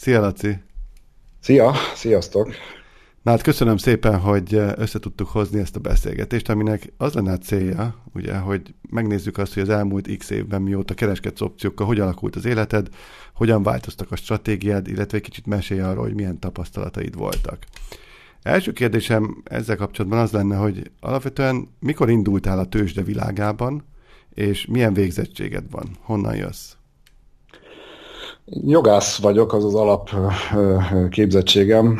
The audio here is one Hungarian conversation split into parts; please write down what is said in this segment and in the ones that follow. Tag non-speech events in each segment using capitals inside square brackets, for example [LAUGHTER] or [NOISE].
Szia, Laci! Szia! Sziasztok! Na hát köszönöm szépen, hogy össze tudtuk hozni ezt a beszélgetést, aminek az lenne a célja, ugye, hogy megnézzük azt, hogy az elmúlt x évben mióta kereskedsz opciókkal, hogy alakult az életed, hogyan változtak a stratégiád, illetve egy kicsit mesélj arról, hogy milyen tapasztalataid voltak. Első kérdésem ezzel kapcsolatban az lenne, hogy alapvetően mikor indultál a tőzsde világában, és milyen végzettséged van? Honnan jössz? Jogász vagyok, az az alap képzettségem.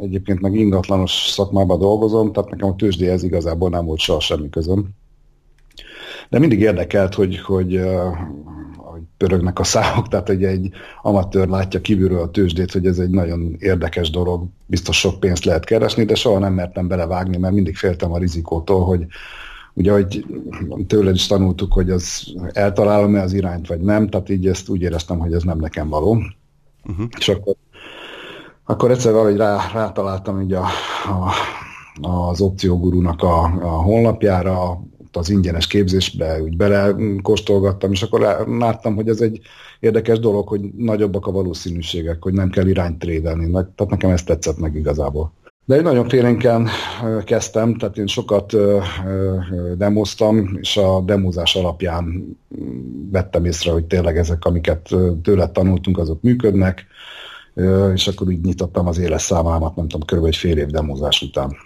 Egyébként meg ingatlanos szakmában dolgozom, tehát nekem a tőzsdéhez igazából nem volt soha semmi közöm. De mindig érdekelt, hogy, hogy, hogy pörögnek a számok, tehát hogy egy amatőr látja kívülről a tőzsdét, hogy ez egy nagyon érdekes dolog, biztos sok pénzt lehet keresni, de soha nem mertem belevágni, mert mindig féltem a rizikótól, hogy, ugye, hogy tőled is tanultuk, hogy az eltalálom-e az irányt, vagy nem, tehát így ezt úgy éreztem, hogy ez nem nekem való. Uh-huh. És akkor, akkor egyszer valahogy rá, rátaláltam így a, a, az opciógurúnak a, a honlapjára, az ingyenes képzésbe úgy belekóstolgattam, és akkor láttam, hogy ez egy érdekes dolog, hogy nagyobbak a valószínűségek, hogy nem kell irányt trédelni. Tehát nekem ezt tetszett meg igazából. De én nagyon félénken kezdtem, tehát én sokat demoztam, és a demozás alapján mm, vettem észre, hogy tényleg ezek, amiket tőle tanultunk, azok működnek, és akkor úgy nyitottam az éles számámat, nem tudom, körülbelül egy fél év demozás után.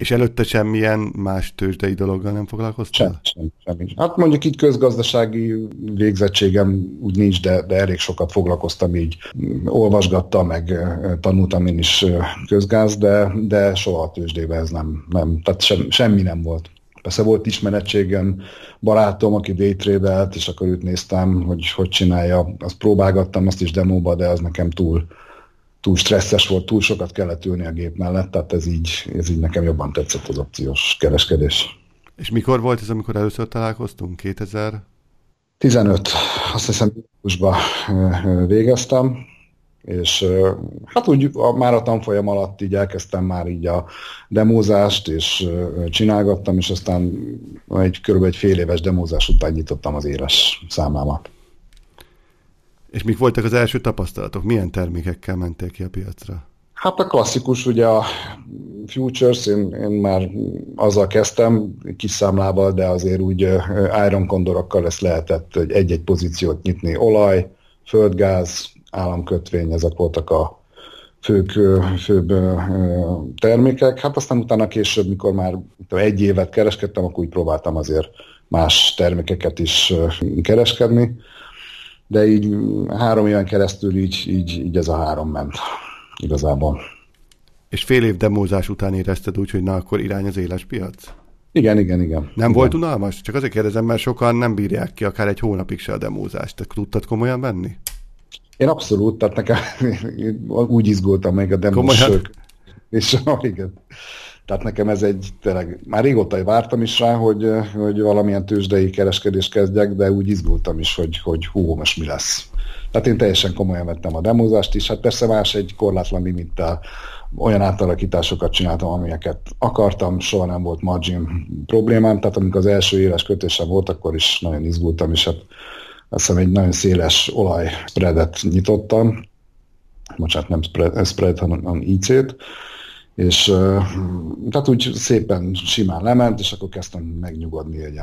És előtte semmilyen más tőzsdei dologgal nem foglalkoztál? Sem, sem, semmi. Hát mondjuk így közgazdasági végzettségem úgy nincs, de, de elég sokat foglalkoztam így. Olvasgattam, meg tanultam én is közgáz, de, de soha a tőzsdébe ez nem, nem tehát sem, semmi nem volt. Persze volt ismerettségem, barátom, aki daytradelt, és akkor őt néztem, hogy hogy csinálja. Azt próbálgattam, azt is demóba, de az nekem túl, túl stresszes volt, túl sokat kellett ülni a gép mellett, tehát ez így, ez így nekem jobban tetszett az opciós kereskedés. És mikor volt ez, amikor először találkoztunk? 2000? 15. Azt hiszem, júliusban végeztem, és hát úgy már a tanfolyam alatt így elkezdtem már így a demózást, és csinálgattam, és aztán egy körülbelül egy fél éves demózás után nyitottam az éles számámat. És mik voltak az első tapasztalatok? Milyen termékekkel mentél ki a piacra? Hát a klasszikus, ugye a futures, én, én már azzal kezdtem, kis számlával, de azért úgy iron kondorokkal ezt lehetett egy-egy pozíciót nyitni. Olaj, földgáz, államkötvény, ezek voltak a fők, főbb termékek. Hát aztán utána később, mikor már egy évet kereskedtem, akkor úgy próbáltam azért más termékeket is kereskedni de így három éven keresztül így, így, így ez a három ment igazából. És fél év demózás után érezted úgy, hogy na akkor irány az éles piac? Igen, igen, igen. Nem igen. volt unalmas? Csak azért kérdezem, mert sokan nem bírják ki akár egy hónapig se a demózást. Te tudtad komolyan venni? Én abszolút, tehát nekem [LAUGHS] úgy izgultam meg a demós. És [LAUGHS] igen. Tehát nekem ez egy, tényleg, már régóta vártam is rá, hogy, hogy valamilyen tőzsdei kereskedést kezdjek, de úgy izgultam is, hogy, hogy hú, most mi lesz. Tehát én teljesen komolyan vettem a demozást is, hát persze más egy korlátlan limittel olyan átalakításokat csináltam, amelyeket akartam, soha nem volt margin problémám, tehát amikor az első éves kötésem volt, akkor is nagyon izgultam, és hát azt hiszem egy nagyon széles olaj spreadet nyitottam, bocsánat, nem spread, spread hanem IC-t, és tehát úgy szépen simán lement, és akkor kezdtem megnyugodni, hogy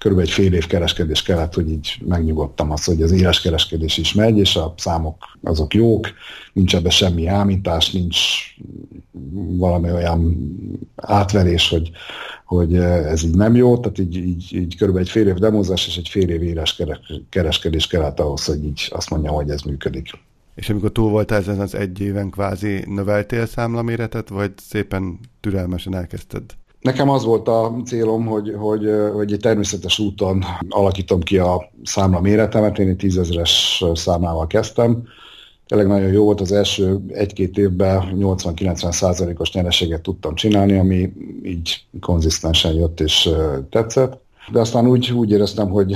körülbelül egy fél év kereskedés kellett, hogy így megnyugodtam azt, hogy az éles kereskedés is megy, és a számok azok jók, nincs ebben semmi ámítás, nincs valami olyan átverés, hogy, hogy ez így nem jó, tehát így, így, így körülbelül egy fél év demozás és egy fél év éles kereskedés kellett ahhoz, hogy így azt mondja, hogy ez működik. És amikor túl voltál ezen az egy éven kvázi növeltél számlaméretet, vagy szépen türelmesen elkezdted? Nekem az volt a célom, hogy, hogy, hogy egy természetes úton alakítom ki a számla méretemet. Én egy tízezeres számlával kezdtem. Tényleg nagyon jó volt az első egy-két évben 80-90 százalékos nyereséget tudtam csinálni, ami így konzisztensen jött és tetszett. De aztán úgy, úgy éreztem, hogy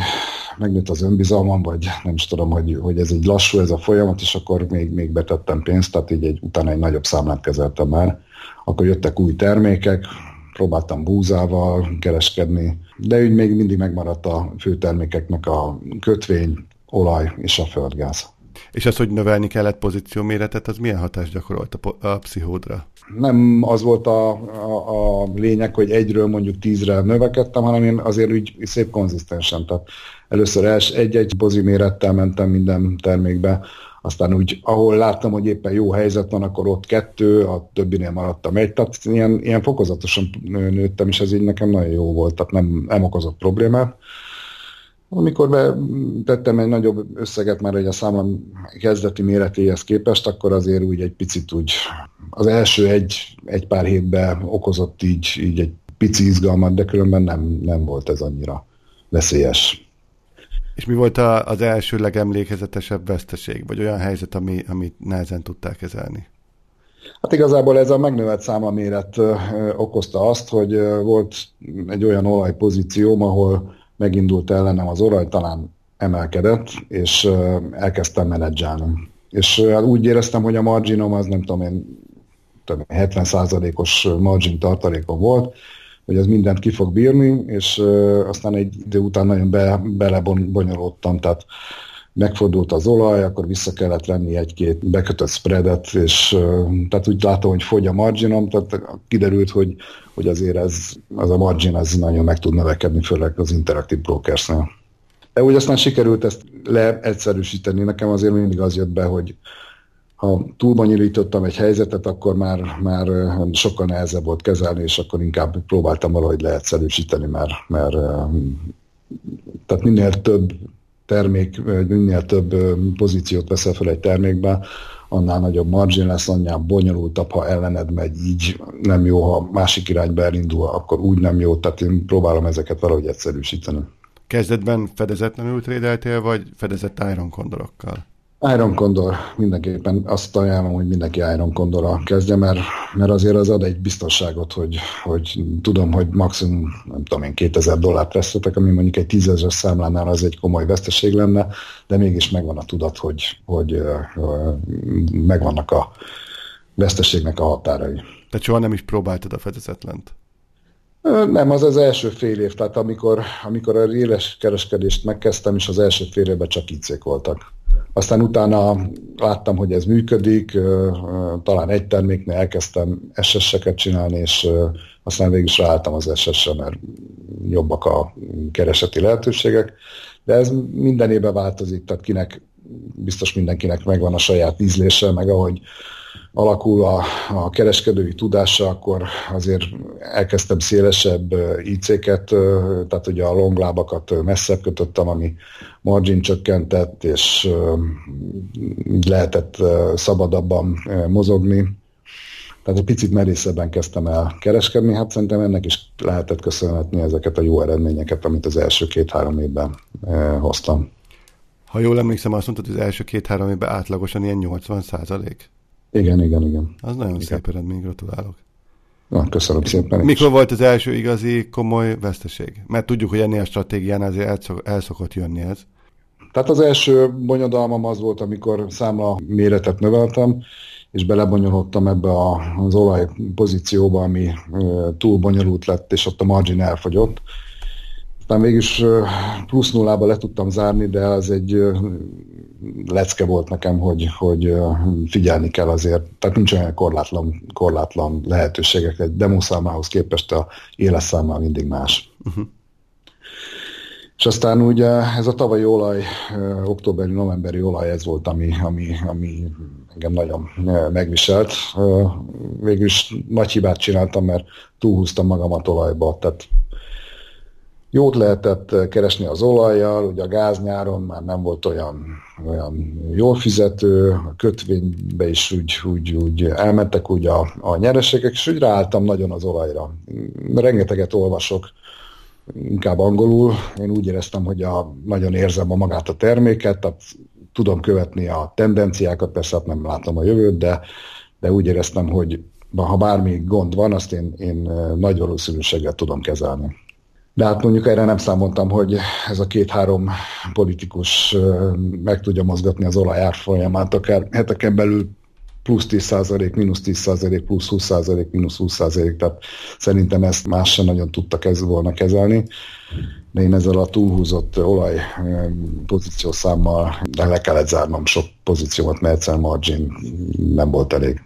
megnőtt az önbizalmam, vagy nem is tudom, hogy, hogy ez így lassú ez a folyamat, és akkor még, még betettem pénzt, tehát így egy, utána egy nagyobb számlát kezeltem már. Akkor jöttek új termékek, próbáltam búzával kereskedni, de úgy még mindig megmaradt a fő termékeknek a kötvény, olaj és a földgáz. És az, hogy növelni kellett pozícióméretet, az milyen hatást gyakorolt a, a pszichódra? Nem az volt a, a, a lényeg, hogy egyről mondjuk tízre növekedtem, hanem én azért úgy szép konzisztensen. Tehát először els, egy-egy pozi mérettel mentem minden termékbe, aztán úgy, ahol láttam, hogy éppen jó helyzet van, akkor ott kettő, a többinél maradtam egy, tehát ilyen, ilyen fokozatosan nőttem, és ez így nekem nagyon jó volt, tehát nem, nem okozott problémát. Amikor tettem egy nagyobb összeget már egy a számlam kezdeti méretéhez képest, akkor azért úgy egy picit úgy az első egy, egy pár hétben okozott így, így egy pici izgalmat, de különben nem, nem volt ez annyira veszélyes. És mi volt a, az első legemlékezetesebb veszteség, vagy olyan helyzet, ami, amit nehezen tudták kezelni? Hát igazából ez a megnövelt számaméret okozta azt, hogy volt egy olyan olajpozícióm, ahol megindult ellenem az olaj, talán emelkedett, és elkezdtem menedzselni. És úgy éreztem, hogy a marginom az nem tudom én, 70%-os margin tartalékom volt, hogy ez mindent ki fog bírni, és aztán egy idő után nagyon be, belebonyolódtam, tehát megfordult az olaj, akkor vissza kellett venni egy-két bekötött spreadet, és tehát úgy látom, hogy fogy a marginom, tehát kiderült, hogy, hogy azért ez, az a margin az nagyon meg tud növekedni, főleg az Interactive Brokersnél. De úgy aztán sikerült ezt leegyszerűsíteni, nekem azért mindig az jött be, hogy ha túlbonyolítottam egy helyzetet, akkor már, már sokkal nehezebb volt kezelni, és akkor inkább próbáltam valahogy leegyszerűsíteni, mert, mert tehát minél több termék, minél több pozíciót veszel fel egy termékbe, annál nagyobb margin lesz, annál bonyolultabb, ha ellened megy, így nem jó, ha másik irányba elindul, akkor úgy nem jó, tehát én próbálom ezeket valahogy egyszerűsíteni. Kezdetben fedezetlenül trédeltél, vagy fedezett Iron kondorokkal? Iron Condor, mindenképpen azt ajánlom, hogy mindenki Iron Condor kezdje, mert, mert azért az ad egy biztonságot, hogy, hogy tudom, hogy maximum, nem tudom én, 2000 dollárt vesztetek, ami mondjuk egy 10 ezer számlánál az egy komoly veszteség lenne, de mégis megvan a tudat, hogy, hogy megvannak a veszteségnek a határai. Tehát soha nem is próbáltad a fedezetlent? Nem, az az első fél év, tehát amikor, amikor a éles kereskedést megkezdtem, és az első fél évben csak icék voltak. Aztán utána láttam, hogy ez működik, talán egy terméknél elkezdtem SS-eket csinálni, és aztán végül is ráálltam az SS-re, mert jobbak a kereseti lehetőségek. De ez minden évben változik, tehát kinek, biztos mindenkinek megvan a saját ízlése, meg ahogy alakul a, a kereskedői tudása, akkor azért elkezdtem szélesebb IC-ket, tehát ugye a longlábakat messzebb kötöttem, ami margin csökkentett, és lehetett szabadabban mozogni. Tehát egy picit merészebben kezdtem el kereskedni, hát szerintem ennek is lehetett köszönhetni ezeket a jó eredményeket, amit az első két-három évben hoztam. Ha jól emlékszem, azt mondtad, hogy az első két-három évben átlagosan ilyen 80 százalék. Igen, igen, igen. Az nagyon igen. szép eredmény, gratulálok. Na, köszönöm szépen. Mikor is. volt az első igazi komoly veszteség? Mert tudjuk, hogy ennél a stratégián azért elszok, el szokott jönni ez. Tehát az első bonyodalmam az volt, amikor számla méretet növeltem, és belebonyolódtam ebbe a, az olaj pozícióba, ami túl bonyolult lett, és ott a margin elfogyott. Aztán mégis plusz nullába le tudtam zárni, de az egy lecke volt nekem, hogy, hogy figyelni kell azért. Tehát nincs olyan korlátlan, korlátlan lehetőségek. Egy demoszámához képest a életszámmal mindig más. Uh-huh. És aztán ugye ez a tavalyi olaj, októberi, novemberi olaj, ez volt, ami, ami, ami engem nagyon megviselt. Végül is nagy hibát csináltam, mert túlhúztam magamat olajba, tehát jót lehetett keresni az olajjal, ugye a gáznyáron már nem volt olyan, olyan jól fizető, a kötvénybe is úgy, úgy, úgy elmentek úgy a, a nyereségek, és úgy ráálltam nagyon az olajra. Rengeteget olvasok, inkább angolul. Én úgy éreztem, hogy a, nagyon érzem a magát a terméket, tehát tudom követni a tendenciákat, persze hát nem látom a jövőt, de, de úgy éreztem, hogy ha bármi gond van, azt én, én nagy valószínűséggel tudom kezelni. De hát mondjuk erre nem számoltam, hogy ez a két-három politikus meg tudja mozgatni az olaj árfolyamát, akár heteken belül plusz 10 százalék, mínusz 10 százalék, plusz 20 százalék, mínusz 20 százalék, tehát szerintem ezt más sem nagyon tudtak ez volna kezelni. de én ezzel a túlhúzott olaj pozíciószámmal le kellett zárnom sok pozíciómat, mert egyszer margin nem volt elég.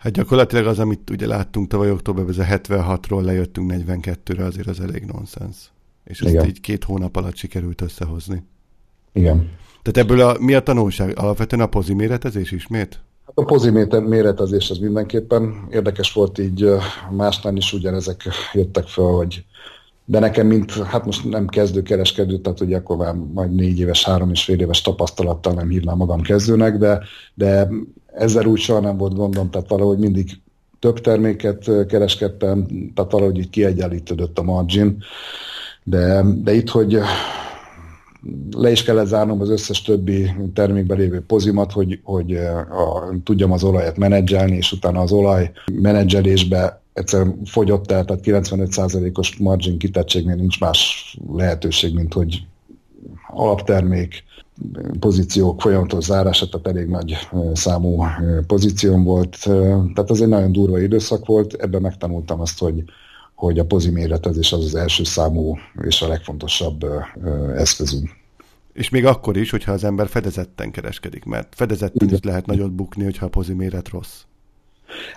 Hát gyakorlatilag az, amit ugye láttunk tavaly októberben, ez a 76-ról lejöttünk 42-re, azért az elég nonsens. És ezt Igen. így két hónap alatt sikerült összehozni. Igen. Tehát ebből a, mi a tanulság? Alapvetően a pozi méretezés ismét? Hát a pozi méretezés az mindenképpen érdekes volt, így másnál is ugyanezek jöttek fel, hogy de nekem, mint, hát most nem kezdő kereskedő, tehát ugye akkor már majd négy éves, három és fél éves tapasztalattal nem hívnám magam kezdőnek, de, de ezzel úgy soha nem volt gondom, tehát valahogy mindig több terméket kereskedtem, tehát valahogy így kiegyenlítődött a margin, de, de itt, hogy le is kellett zárnom az összes többi termékben lévő pozimat, hogy, hogy a, tudjam az olajat menedzselni, és utána az olaj menedzselésbe egyszerűen fogyott el, tehát 95%-os margin kitettségnél nincs más lehetőség, mint hogy alaptermék, pozíciók folyamatos zárása, tehát elég nagy számú pozícióm volt. Tehát az egy nagyon durva időszak volt, ebben megtanultam azt, hogy, hogy a pozi méretezés az az első számú és a legfontosabb eszközünk. És még akkor is, hogyha az ember fedezetten kereskedik, mert fedezetten is lehet nagyot bukni, hogyha a pozi méret rossz.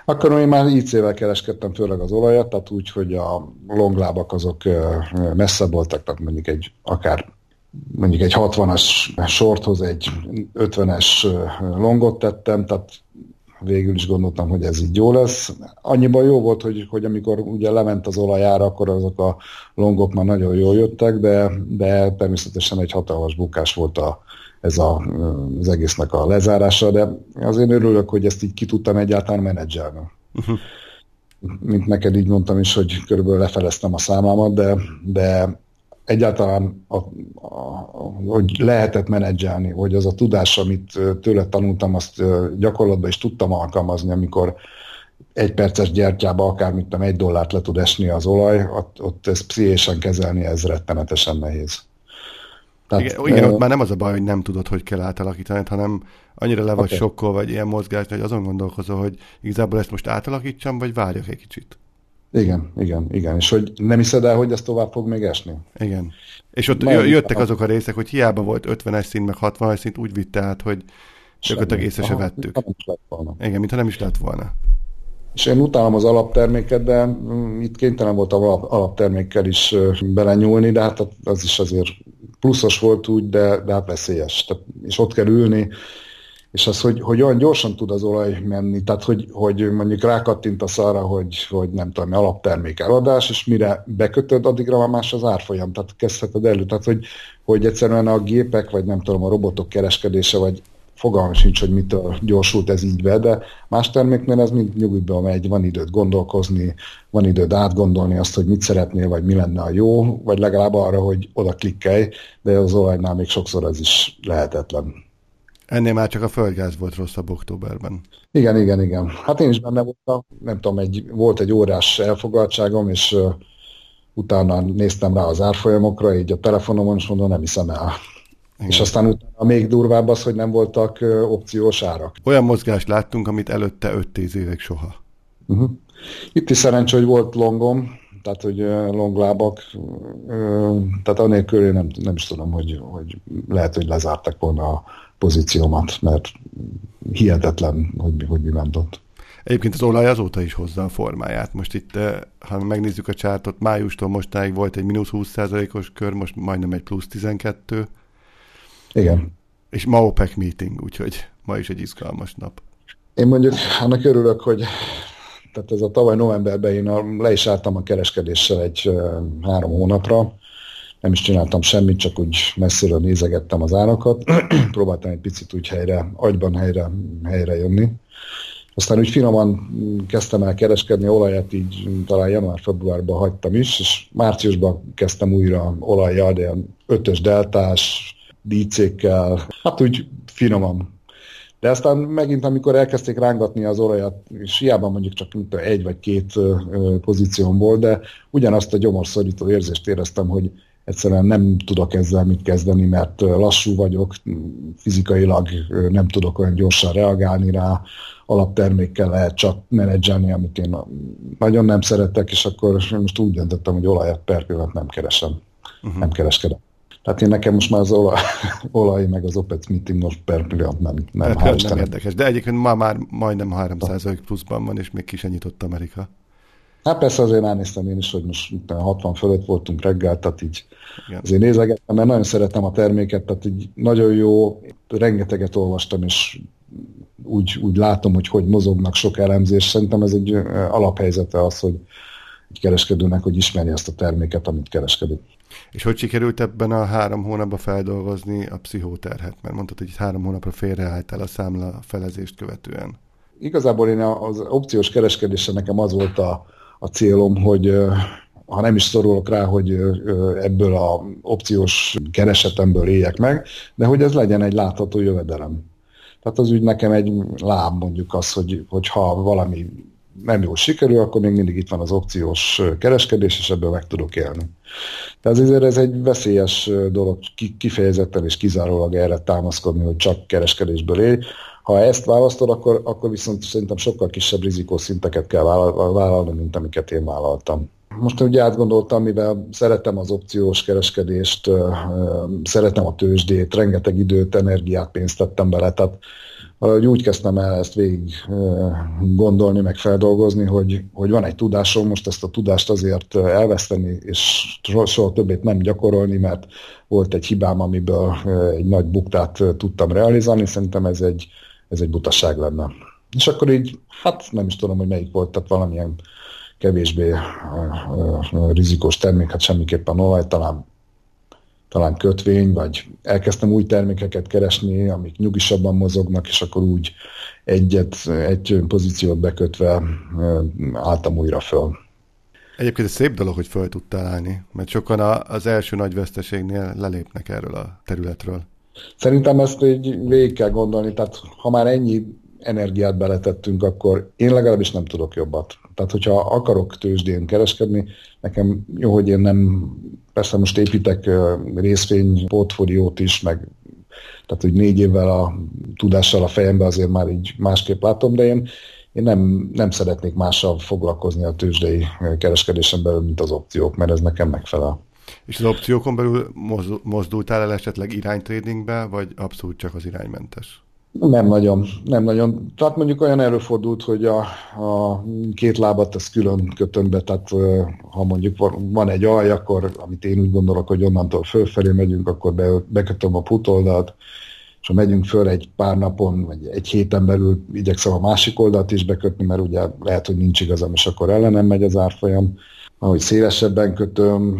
Akkor én már IC-vel kereskedtem, főleg az olajat, tehát úgy, hogy a longlábak azok messze voltak, tehát mondjuk egy akár mondjuk egy 60-as sorthoz egy 50-es longot tettem, tehát végül is gondoltam, hogy ez így jó lesz. Annyiban jó volt, hogy, hogy amikor ugye lement az olajára, akkor azok a longok már nagyon jól jöttek, de, de természetesen egy hatalmas bukás volt a, ez a, az egésznek a lezárása, de azért örülök, hogy ezt így ki tudtam egyáltalán menedzselni. Uh-huh. Mint neked így mondtam is, hogy körülbelül lefeleztem a számámat, de, de egyáltalán, a, a, hogy lehetett menedzselni, hogy az a tudás, amit tőle tanultam, azt gyakorlatban is tudtam alkalmazni, amikor egy perces gyertyába akár, mint egy dollárt le tud esni az olaj, ott, ott ezt pszichésen kezelni, ez rettenetesen nehéz. Tehát, igen, igen, ott már nem az a baj, hogy nem tudod, hogy kell átalakítani, hanem annyira le vagy okay. sokkol, vagy ilyen mozgás, hogy azon gondolkozol, hogy igazából ezt most átalakítsam, vagy várjak egy kicsit. Igen, igen, igen. És hogy nem hiszed el, hogy ez tovább fog még esni? Igen. És ott Már jöttek azok a részek, hogy hiába volt 50-es szint, meg 60-es szint, úgy vitte át, hogy gyakorlatilag észre se vettük. Nem is lett volna. Igen, mintha nem is lett volna. És én utálom az alapterméket, de mm, itt kénytelen voltam alaptermékkel is belenyúlni, de hát az is azért pluszos volt úgy, de, de hát veszélyes. Tehát, és ott kell ülni, és az, hogy, hogy olyan gyorsan tud az olaj menni, tehát hogy, hogy mondjuk rákattintasz arra, hogy, hogy nem tudom, alaptermék eladás, és mire bekötöd, addigra már más az árfolyam, tehát kezdheted elő. Tehát, hogy, hogy egyszerűen a gépek, vagy nem tudom, a robotok kereskedése, vagy fogalmam sincs, hogy mitől gyorsult ez így be, de más terméknél ez mind nyugodtan megy, van időt gondolkozni, van időd átgondolni azt, hogy mit szeretnél, vagy mi lenne a jó, vagy legalább arra, hogy oda klikkelj, de az olajnál még sokszor ez is lehetetlen. Ennél már csak a földgáz volt rosszabb októberben. Igen, igen, igen. Hát én is benne voltam, nem tudom, egy, volt egy órás elfogadtságom, és uh, utána néztem rá az árfolyamokra, így a telefonomon, és mondom, nem hiszem el. Igen. És aztán utána még durvább az, hogy nem voltak uh, opciós árak. Olyan mozgást láttunk, amit előtte 5-10 évek soha. Uh-huh. Itt is szerencsé, hogy volt longom, tehát hogy longlábak, tehát anélkül én nem, nem is tudom, hogy, hogy lehet, hogy lezártak volna a pozíciómat, mert hihetetlen, hogy, hogy mi ment ott. Egyébként az olaj azóta is hozza a formáját. Most itt, eh, ha megnézzük a csártot, májustól mostáig volt egy mínusz 20%-os kör, most majdnem egy plusz 12. Igen. És ma OPEC meeting, úgyhogy ma is egy izgalmas nap. Én mondjuk annak örülök, hogy tehát ez a tavaly novemberben én le is álltam a kereskedéssel egy uh, három hónapra, nem is csináltam semmit, csak úgy messziről nézegettem az árakat, [CLEARS THROAT] próbáltam egy picit úgy helyre, agyban helyre, helyre jönni. Aztán úgy finoman kezdtem el kereskedni olajat, így talán január-februárban hagytam is, és márciusban kezdtem újra olajjal, de ötös deltás, dícékkel, hát úgy finoman. De aztán megint, amikor elkezdték rángatni az olajat, és hiába mondjuk csak egy vagy két pozíciómból, de ugyanazt a gyomorszorító érzést éreztem, hogy egyszerűen nem tudok ezzel mit kezdeni, mert lassú vagyok, fizikailag nem tudok olyan gyorsan reagálni rá, alaptermékkel lehet csak menedzselni, amit én nagyon nem szeretek, és akkor most úgy döntöttem, hogy olajat per pillanat nem keresem. uh-huh. nem kereskedem. Tehát én nekem most már az olaj, [LAUGHS] olaj meg az OPEC meeting most per pillanat nem, nem, hát, nem érdekes, de egyébként ma már majdnem 3% pluszban van, és még ki sem nyitott Amerika. Hát persze azért elnéztem én is, hogy most 60 fölött voltunk reggel, tehát így Igen. azért nézegettem, mert nagyon szeretem a terméket, tehát így nagyon jó, rengeteget olvastam, és úgy, úgy látom, hogy hogy mozognak sok elemzés. Szerintem ez egy alaphelyzete az, hogy egy kereskedőnek, hogy ismeri azt a terméket, amit kereskedik. És hogy sikerült ebben a három hónapban feldolgozni a pszichóterhet? Mert mondtad, hogy három hónapra félreálltál a számla felezést követően. Igazából én az opciós kereskedésre nekem az volt a, a célom, hogy ha nem is szorulok rá, hogy ebből a opciós keresetemből éljek meg, de hogy ez legyen egy látható jövedelem. Tehát az úgy nekem egy láb mondjuk az, hogy, hogy ha valami nem jól sikerül, akkor még mindig itt van az opciós kereskedés, és ebből meg tudok élni. Tehát ezért ez egy veszélyes dolog kifejezetten és kizárólag erre támaszkodni, hogy csak kereskedésből élj. Ha ezt választod, akkor, akkor viszont szerintem sokkal kisebb rizikószinteket kell vállalni, mint amiket én vállaltam. Most ugye átgondoltam, mivel szeretem az opciós kereskedést, szeretem a tőzsdét, rengeteg időt, energiát, pénzt tettem bele, tehát valahogy úgy kezdtem el ezt végig gondolni, meg feldolgozni, hogy, hogy van egy tudásom, most ezt a tudást azért elveszteni, és soha többét nem gyakorolni, mert volt egy hibám, amiből egy nagy buktát tudtam realizálni, szerintem ez egy, ez egy butaság lenne. És akkor így, hát nem is tudom, hogy melyik volt, tehát valamilyen kevésbé rizikós termék, hát semmiképpen olaj, talán talán kötvény, vagy elkezdtem új termékeket keresni, amik nyugisabban mozognak, és akkor úgy egyet, egy pozíciót bekötve álltam újra föl. Egyébként ez szép dolog, hogy föl tudtál állni, mert sokan az első nagy veszteségnél lelépnek erről a területről. Szerintem ezt így végig kell gondolni, tehát ha már ennyi energiát beletettünk, akkor én legalábbis nem tudok jobbat. Tehát, hogyha akarok tőzsdén kereskedni, nekem jó, hogy én nem, persze most építek részvény portfóliót is, meg tehát, hogy négy évvel a tudással a fejembe azért már így másképp látom, de én, én nem, nem szeretnék mással foglalkozni a tőzsdei kereskedésen belül, mint az opciók, mert ez nekem megfelel. És az opciókon belül mozdultál el esetleg iránytradingbe, vagy abszolút csak az iránymentes? Nem nagyon, nem nagyon. Tehát mondjuk olyan előfordult, hogy a, a két lábat ezt külön kötöm be, tehát ha mondjuk van egy alj, akkor amit én úgy gondolok, hogy onnantól fölfelé megyünk, akkor be, bekötöm a putoldalt, és ha megyünk föl egy pár napon, vagy egy héten belül igyekszem a másik oldalt is bekötni, mert ugye lehet, hogy nincs igazam, és akkor ellenem megy az árfolyam. Ahogy szélesebben kötöm,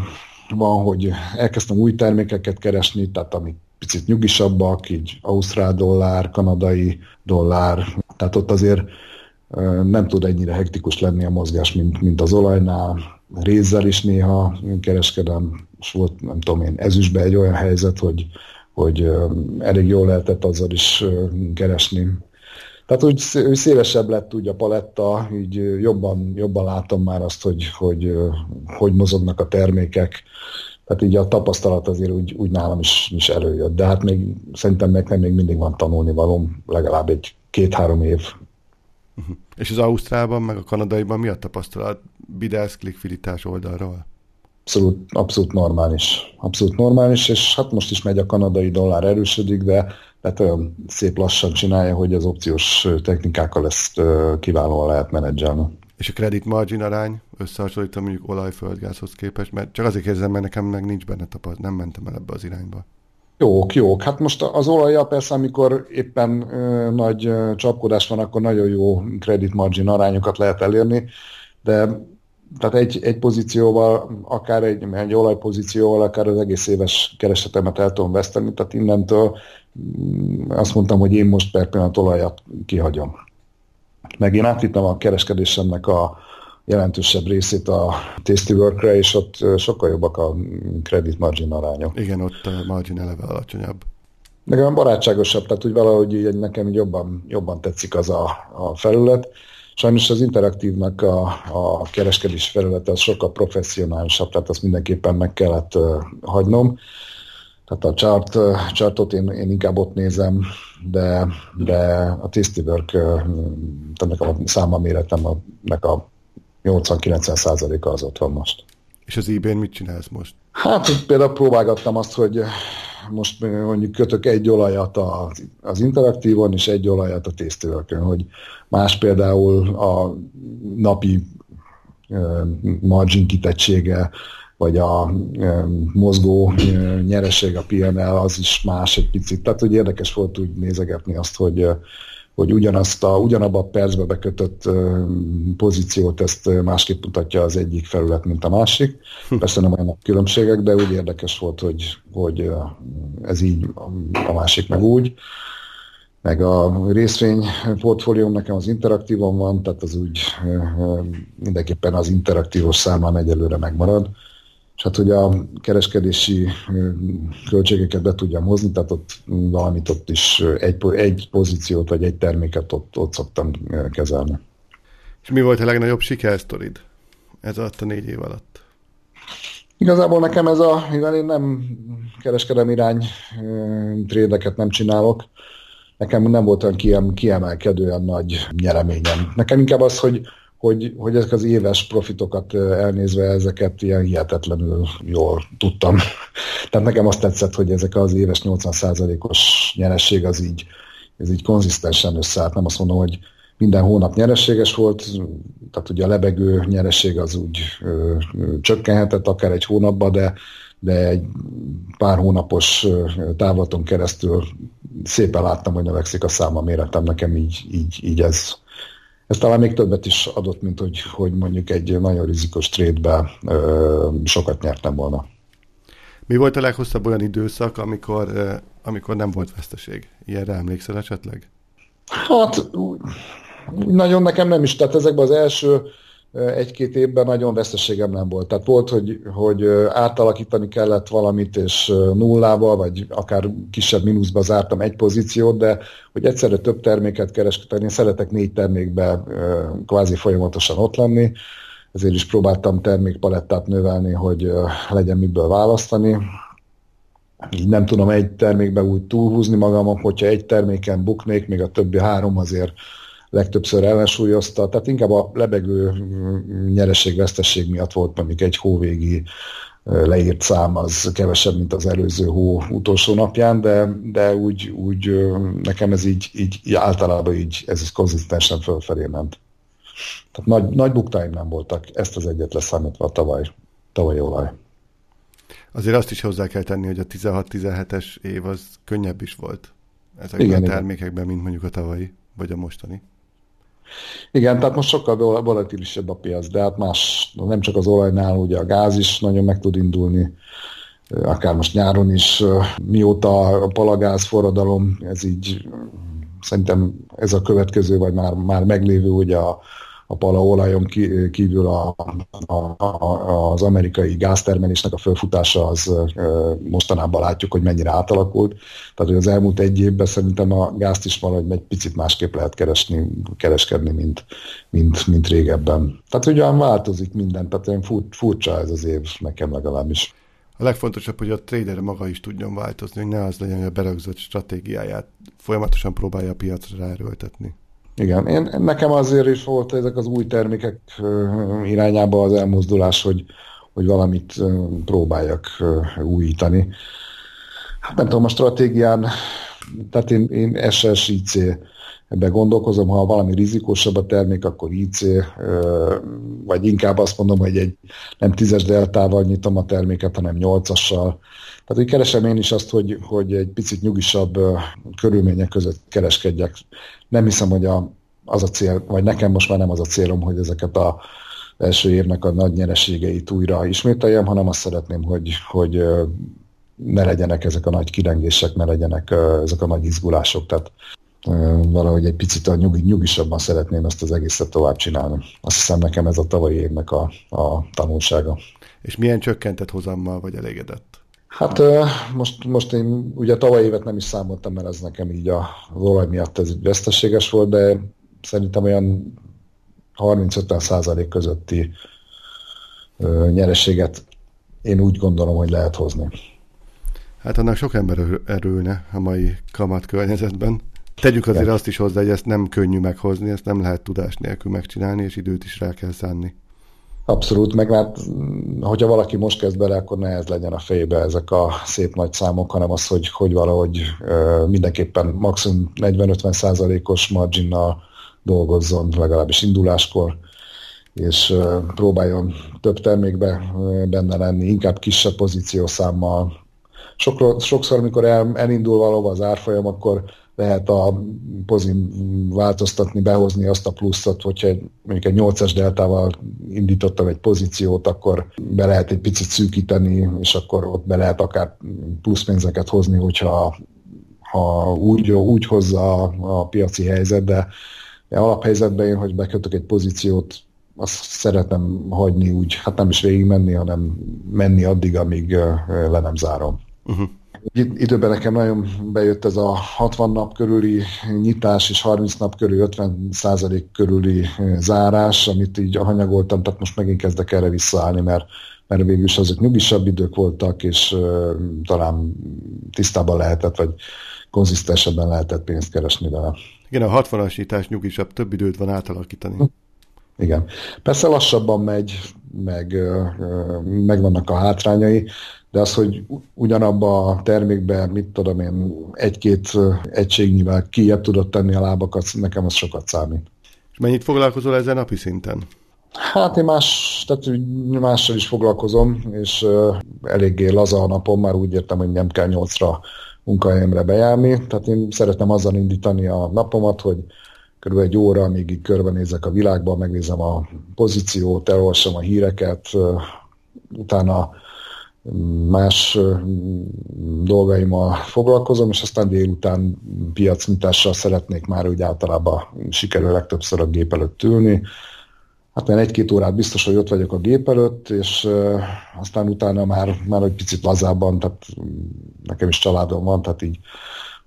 van, hogy elkezdtem új termékeket keresni, tehát amik picit nyugisabbak, így ausztrál dollár, kanadai dollár, tehát ott azért nem tud ennyire hektikus lenni a mozgás, mint, mint az olajnál. Rézzel is néha kereskedem, és volt, nem tudom én, ezüstbe egy olyan helyzet, hogy, hogy elég jól lehetett azzal is keresni. Tehát úgy, szélesebb lett úgy a paletta, így jobban, jobban látom már azt, hogy, hogy hogy mozognak a termékek, tehát így a tapasztalat azért úgy, úgy nálam is, is előjött. De hát még szerintem nekem még mindig van tanulni valóm, legalább egy két-három év. Uh-huh. És az Ausztrálban, meg a kanadaiban mi a tapasztalat Bidelsz klikviditás oldalról? Abszolút, abszolút normális. Abszolút normális, és hát most is megy a kanadai dollár erősödik, de tehát olyan szép lassan csinálja, hogy az opciós technikákkal ezt kiválóan lehet menedzselni. És a credit margin arány összehasonlítom mondjuk olaj-földgázhoz képest, mert csak azért kérdezem, mert nekem meg nincs benne tapasztalat, nem mentem el ebbe az irányba. Jók, jók. Hát most az olajja persze, amikor éppen ö, nagy ö, csapkodás van, akkor nagyon jó credit margin arányokat lehet elérni, de tehát egy, egy pozícióval, akár egy, egy olajpozícióval, akár az egész éves keresetemet el tudom veszteni, tehát innentől mm, azt mondtam, hogy én most per pillanat olajat kihagyom. Meg én átvittem a kereskedésemnek a jelentősebb részét a Tasty Workre, és ott sokkal jobbak a credit margin arányok. Igen, ott a margin eleve alacsonyabb. Meg olyan barátságosabb, tehát úgy valahogy nekem jobban, jobban tetszik az a, a felület. Sajnos az interaktívnak a, a kereskedés felülete az sokkal professzionálisabb, tehát azt mindenképpen meg kellett uh, hagynom. Tehát a chart, chartot én, én inkább ott nézem, de, de a Work, ennek a száma méretem, a 80-90 százaléka az ott van most. És az ebay mit csinálsz most? Hát például próbálgattam azt, hogy most mondjuk kötök egy olajat az, az interaktívon, és egy olajat a tésztőrökön, hogy más például a napi margin kitettsége, vagy a mozgó nyereség a PNL az is más egy picit. Tehát, hogy érdekes volt úgy nézegetni azt, hogy hogy ugyanazt a, ugyanabba a percbe bekötött pozíciót ezt másképp mutatja az egyik felület, mint a másik. Hm. Persze nem olyan különbségek, de úgy érdekes volt, hogy, hogy ez így, a másik meg úgy. Meg a részvény portfólióm nekem az interaktívon van, tehát az úgy mindenképpen az interaktívos számán egyelőre megmarad és hát hogy a kereskedési költségeket be tudjam hozni, tehát ott valamit ott is egy, egy pozíciót vagy egy terméket ott, ott szoktam kezelni. És mi volt a legnagyobb sikersztorid ez alatt a négy év alatt? Igazából nekem ez a, mivel én nem kereskedem irány trédeket nem csinálok, nekem nem volt olyan kiemelkedően nagy nyereményem. Nekem inkább az, hogy hogy, hogy ezek az éves profitokat elnézve ezeket ilyen hihetetlenül jól tudtam. [LAUGHS] Tehát nekem azt tetszett, hogy ezek az éves 80%-os nyereség az így, ez így konzisztensen összeállt. Nem azt mondom, hogy minden hónap nyereséges volt, tehát ugye a lebegő nyereség az úgy ö, ö, csökkenhetett akár egy hónapban, de, de egy pár hónapos távlaton keresztül szépen láttam, hogy növekszik a száma méretem, nekem így, így, így ez ez talán még többet is adott, mint hogy, hogy mondjuk egy nagyon rizikos trade-be ö, sokat nyertem volna. Mi volt a leghosszabb olyan időszak, amikor, amikor nem volt veszteség? Ilyenre emlékszel esetleg? Hát nagyon nekem nem is. Tehát ezekben az első egy-két évben nagyon veszteségem nem volt. Tehát volt, hogy, hogy átalakítani kellett valamit, és nullával, vagy akár kisebb mínuszba zártam egy pozíciót, de hogy egyszerre több terméket kereskedni, én szeretek négy termékbe kvázi folyamatosan ott lenni, ezért is próbáltam termékpalettát növelni, hogy legyen miből választani. Így nem tudom egy termékbe úgy túlhúzni magam, hogyha egy terméken buknék, még a többi három azért legtöbbször ellensúlyozta, tehát inkább a lebegő nyereség-veszteség miatt volt mondjuk egy hóvégi leírt szám az kevesebb, mint az előző hó utolsó napján, de, de úgy, úgy nekem ez így, így, általában így, ez is konzisztensen fölfelé ment. Tehát nagy, nagy buktáim nem voltak, ezt az egyet leszámítva a tavaly, tavalyi olaj. Azért azt is hozzá kell tenni, hogy a 16-17-es év az könnyebb is volt ezekben igen, a termékekben, igen. mint mondjuk a tavalyi, vagy a mostani. Igen, tehát most sokkal volatilisebb a piac, de hát más, nem csak az olajnál, ugye a gáz is nagyon meg tud indulni, akár most nyáron is, mióta a palagáz forradalom, ez így szerintem ez a következő, vagy már, már meglévő ugye a, a palaolajon kívül a, a, a, az amerikai gáztermelésnek a fölfutása az mostanában látjuk, hogy mennyire átalakult. Tehát, hogy az elmúlt egy évben szerintem a gázt is valahogy egy picit másképp lehet keresni, kereskedni, mint, mint, mint régebben. Tehát ugyan változik minden, tehát olyan furcsa ez az év nekem legalábbis. A legfontosabb, hogy a trader maga is tudjon változni, hogy ne az legyen, hogy a berögzött stratégiáját folyamatosan próbálja a piacra ráerőltetni. Igen, én, nekem azért is volt ezek az új termékek irányába az elmozdulás, hogy, hogy valamit próbáljak újítani. Hát nem tudom, a stratégián, tehát én, én SSIC ebben gondolkozom, ha valami rizikósabb a termék, akkor IC, vagy inkább azt mondom, hogy egy nem tízes deltával nyitom a terméket, hanem nyolcassal. Tehát hogy keresem én is azt, hogy, hogy egy picit nyugisabb körülmények között kereskedjek. Nem hiszem, hogy a, az a cél, vagy nekem most már nem az a célom, hogy ezeket a első évnek a nagy nyereségeit újra ismételjem, hanem azt szeretném, hogy, hogy ne legyenek ezek a nagy kirengések, ne legyenek ezek a nagy izgulások. Tehát valahogy egy picit a nyugi, nyugisabban szeretném ezt az egészet tovább csinálni. Azt hiszem nekem ez a tavalyi évnek a, a tanulsága. És milyen csökkentett hozammal vagy elégedett? Hát most, most én ugye a tavalyi évet nem is számoltam, mert ez nekem így a, az olaj miatt ez veszteséges volt, de szerintem olyan 30-50 százalék közötti nyereséget én úgy gondolom, hogy lehet hozni. Hát annak sok ember erőlne a mai kamat környezetben. Tegyük azért azt is hozzá, hogy ezt nem könnyű meghozni, ezt nem lehet tudás nélkül megcsinálni, és időt is rá kell szánni. Abszolút, meg hát, hogyha valaki most kezd bele, akkor ne ez legyen a fejbe ezek a szép nagy számok, hanem az, hogy, hogy valahogy mindenképpen maximum 40-50 százalékos marginnal dolgozzon, legalábbis induláskor, és próbáljon több termékbe benne lenni, inkább kisebb pozíciószámmal. Sokszor, sokszor amikor el, elindul valahova az árfolyam, akkor lehet a pozin változtatni, behozni azt a pluszot, hogyha mondjuk egy 8-as deltával indítottam egy pozíciót, akkor be lehet egy picit szűkíteni, és akkor ott be lehet akár plusz pénzeket hozni, hogyha ha úgy, úgy hozza a, a piaci helyzet, de, alaphelyzetben én, hogy bekötök egy pozíciót, azt szeretem hagyni úgy, hát nem is végig menni, hanem menni addig, amíg le nem zárom. Uh-huh időben nekem nagyon bejött ez a 60 nap körüli nyitás és 30 nap körül 50 százalék körüli zárás, amit így hanyagoltam, tehát most megint kezdek erre visszaállni, mert, mert végül is azok nyugisabb idők voltak, és uh, talán tisztában lehetett, vagy konzisztensebben lehetett pénzt keresni vele. Igen, a 60-as nyitás nyugisabb, több időt van átalakítani. Igen. Persze lassabban megy, meg, meg vannak a hátrányai, de az, hogy ugyanabba a termékben, mit tudom én, egy-két egységnyivel kijebb tudod tenni a lábakat, nekem az sokat számít. És mennyit foglalkozol ezzel napi szinten? Hát én más, tehát mással is foglalkozom, és uh, eléggé laza a napom, már úgy értem, hogy nem kell nyolcra munkahelyemre bejárni, tehát én szeretem azzal indítani a napomat, hogy körülbelül egy óra, amíg így körbenézek a világban, megnézem a pozíciót, elolvasom a híreket, uh, utána más dolgaimmal foglalkozom, és aztán délután piacnyitással szeretnék már úgy általában sikerül legtöbbször a gép előtt ülni. Hát már egy-két órát biztos, hogy ott vagyok a gép előtt, és aztán utána már, már egy picit lazábban, tehát nekem is családom van, tehát így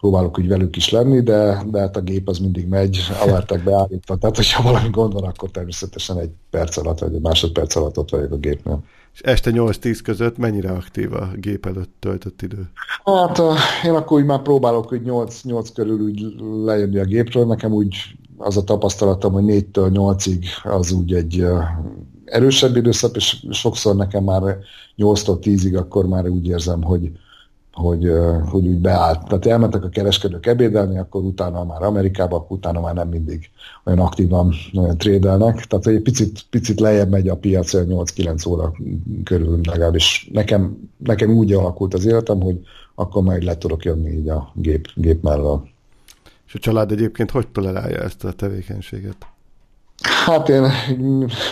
próbálok úgy velük is lenni, de, de hát a gép az mindig megy, alertek beállítva, tehát hogyha valami gond van, akkor természetesen egy perc alatt, vagy egy másodperc alatt ott vagyok a gépnél. És este 8-10 között mennyire aktív a gép előtt töltött idő? Hát én akkor úgy már próbálok, hogy 8, 8 körül úgy lejönni a gépről. Nekem úgy az a tapasztalatom, hogy 4-től 8-ig az úgy egy erősebb időszak, és sokszor nekem már 8-tól 10-ig akkor már úgy érzem, hogy, hogy, hogy úgy beállt. Tehát elmentek a kereskedők ebédelni, akkor utána már Amerikába, utána már nem mindig olyan aktívan trédelnek. Tehát hogy egy picit, picit lejjebb megy a piac 8-9 óra körül legalábbis. Nekem, nekem úgy alakult az életem, hogy akkor majd le tudok jönni így a gép, gép mellől. És a család egyébként hogy tolerálja ezt a tevékenységet? Hát én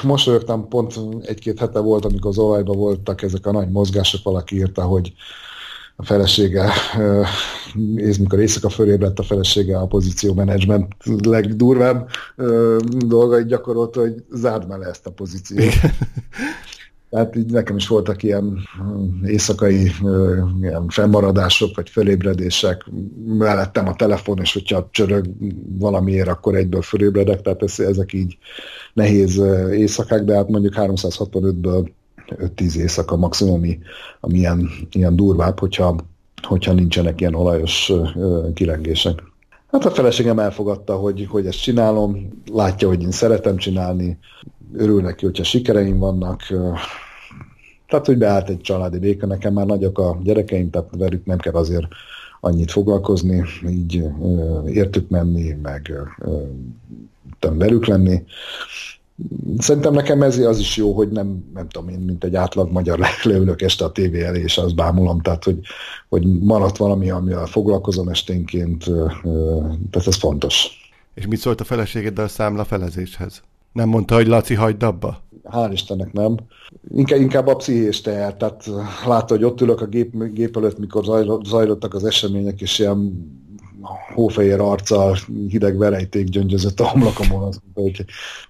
mosolyogtam, pont egy-két hete volt, amikor az olajban voltak ezek a nagy mozgások, valaki írta, hogy a felesége, és mikor éjszaka fölébredt a felesége a pozíció menedzsment legdurvább dolgait gyakorolta, hogy zárd le ezt a pozíciót. Tehát így nekem is voltak ilyen éjszakai ilyen fennmaradások, vagy fölébredések. Mellettem a telefon, és hogyha csörög valamiért, akkor egyből fölébredek, tehát ezek így nehéz éjszakák, de hát mondjuk 365-ből 5-10 éjszaka maximum, ami, ami ilyen, ilyen durvább, hogyha, hogyha nincsenek ilyen olajos kilengések. Hát a feleségem elfogadta, hogy, hogy ezt csinálom, látja, hogy én szeretem csinálni, örül neki, hogyha sikereim vannak, tehát, hogy beállt egy családi béka, nekem már nagyok a gyerekeim, tehát velük nem kell azért annyit foglalkozni, így értük menni, meg velük lenni. Szerintem nekem ez az is jó, hogy nem, nem tudom én, mint egy átlag magyar leülök este a tévé elé, és azt bámulom, tehát hogy, hogy maradt valami, amivel foglalkozom esténként, tehát ez fontos. És mit szólt a feleségeddel a számla felezéshez? Nem mondta, hogy Laci, hagyd abba? Hál' Istennek nem. Inkább, inkább a pszichés teher. Tehát látta, hogy ott ülök a gép, gép előtt, mikor zajlottak az események, és ilyen hófehér arccal hideg verejték gyöngyözött a homlokomon, azt hogy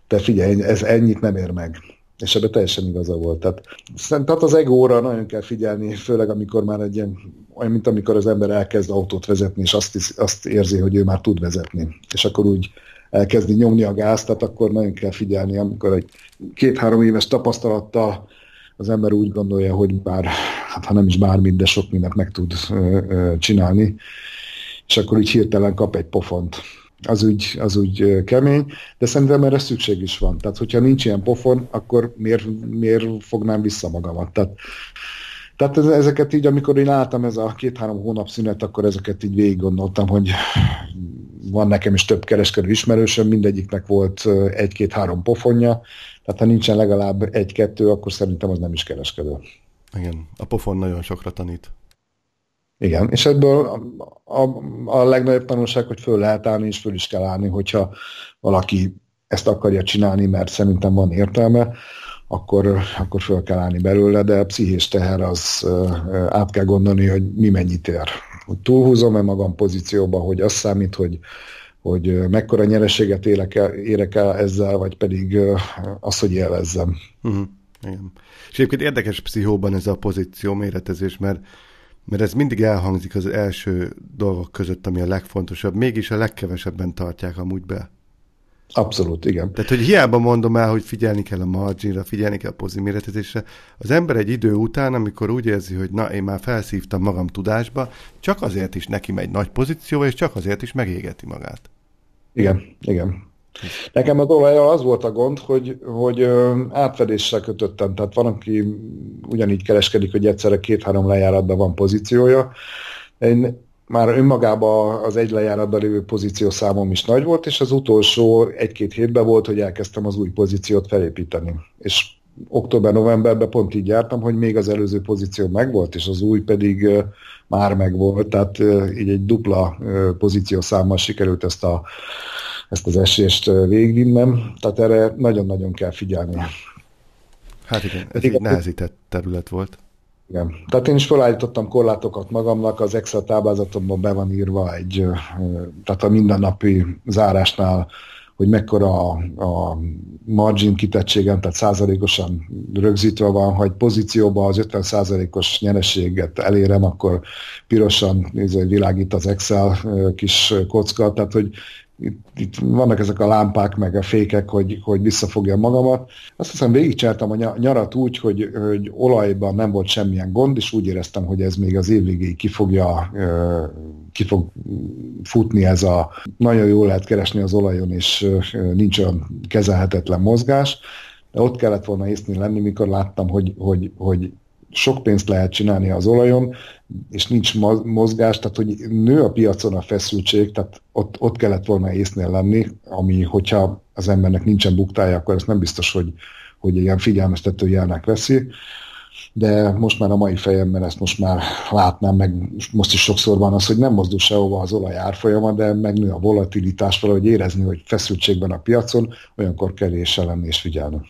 te figyelj, ez ennyit nem ér meg. És ebben teljesen igaza volt. Tehát, tehát az egóra nagyon kell figyelni, főleg amikor már egy ilyen, olyan, mint amikor az ember elkezd autót vezetni, és azt, azt érzi, hogy ő már tud vezetni. És akkor úgy elkezdi nyomni a gázt, tehát akkor nagyon kell figyelni, amikor egy két-három éves tapasztalattal az ember úgy gondolja, hogy bár, hát ha nem is bármit, de sok mindent meg tud ö, ö, csinálni, és akkor így hirtelen kap egy pofont. az úgy, az úgy kemény, de szerintem erre szükség is van. Tehát, hogyha nincs ilyen pofon, akkor miért, miért fognám vissza magamat? Tehát, tehát ezeket így, amikor én láttam ez a két-három hónap szünet, akkor ezeket így végig gondoltam, hogy van nekem is több kereskedő ismerősöm, mindegyiknek volt egy-két-három pofonja, tehát ha nincsen legalább egy-kettő, akkor szerintem az nem is kereskedő. Igen, a pofon nagyon sokra tanít. Igen, és ebből a, a, a legnagyobb tanulság, hogy föl lehet állni, és föl is kell állni, hogyha valaki ezt akarja csinálni, mert szerintem van értelme, akkor, akkor föl kell állni belőle, de a pszichés teher az át kell gondolni, hogy mi mennyit ér. Hogy túlhúzom-e magam pozícióba, hogy az számít, hogy, hogy mekkora nyereséget élek el, érek el ezzel, vagy pedig az, hogy élvezzem. Uh-huh. Igen. És egyébként érdekes pszichóban ez a pozíció méretezés, mert mert ez mindig elhangzik az első dolgok között, ami a legfontosabb, mégis a legkevesebben tartják amúgy be. Abszolút, igen. Tehát, hogy hiába mondom el, hogy figyelni kell a marginra, figyelni kell a poziméretezésre, az ember egy idő után, amikor úgy érzi, hogy na, én már felszívtam magam tudásba, csak azért is neki megy nagy pozíció, és csak azért is megégeti magát. Igen, igen. Nekem az olajjal az volt a gond, hogy, hogy átfedéssel kötöttem. Tehát van, aki ugyanígy kereskedik, hogy egyszerre két-három lejáratban van pozíciója. Én már önmagában az egy lejáratban lévő pozíció számom is nagy volt, és az utolsó egy-két hétben volt, hogy elkezdtem az új pozíciót felépíteni. És október-novemberben pont így jártam, hogy még az előző pozíció megvolt, és az új pedig már megvolt, tehát így egy dupla pozíció számmal sikerült ezt a ezt az esélyest végigvinnem, tehát erre nagyon-nagyon kell figyelni. Hát igen, ez igen, egy nehezített terület volt. Igen. Tehát én is felállítottam korlátokat magamnak, az Excel táblázatomban be van írva egy, tehát a mindennapi zárásnál, hogy mekkora a, a margin kitettségem, tehát százalékosan rögzítve van, hogy pozícióban az 50 százalékos nyereséget elérem, akkor pirosan nézve, világít az Excel kis kocka, tehát hogy itt, itt vannak ezek a lámpák, meg a fékek, hogy, hogy visszafogja magamat. Azt hiszem végigcsináltam a nyarat úgy, hogy, hogy olajban nem volt semmilyen gond, és úgy éreztem, hogy ez még az év végéig ki fogja ki fog futni ez a nagyon jól lehet keresni az olajon, és nincs olyan kezelhetetlen mozgás. De ott kellett volna észni lenni, mikor láttam, hogy, hogy, hogy sok pénzt lehet csinálni az olajon, és nincs mozgás, tehát hogy nő a piacon a feszültség, tehát ott, ott kellett volna észnél lenni, ami, hogyha az embernek nincsen buktája, akkor ez nem biztos, hogy, hogy ilyen figyelmeztető jelnek veszi, de most már a mai fejemben ezt most már látnám, meg most is sokszor van az, hogy nem mozdul sehova az olaj árfolyama, de megnő a volatilitás, valahogy érezni, hogy feszültségben a piacon, olyankor kell és lenni és figyelni.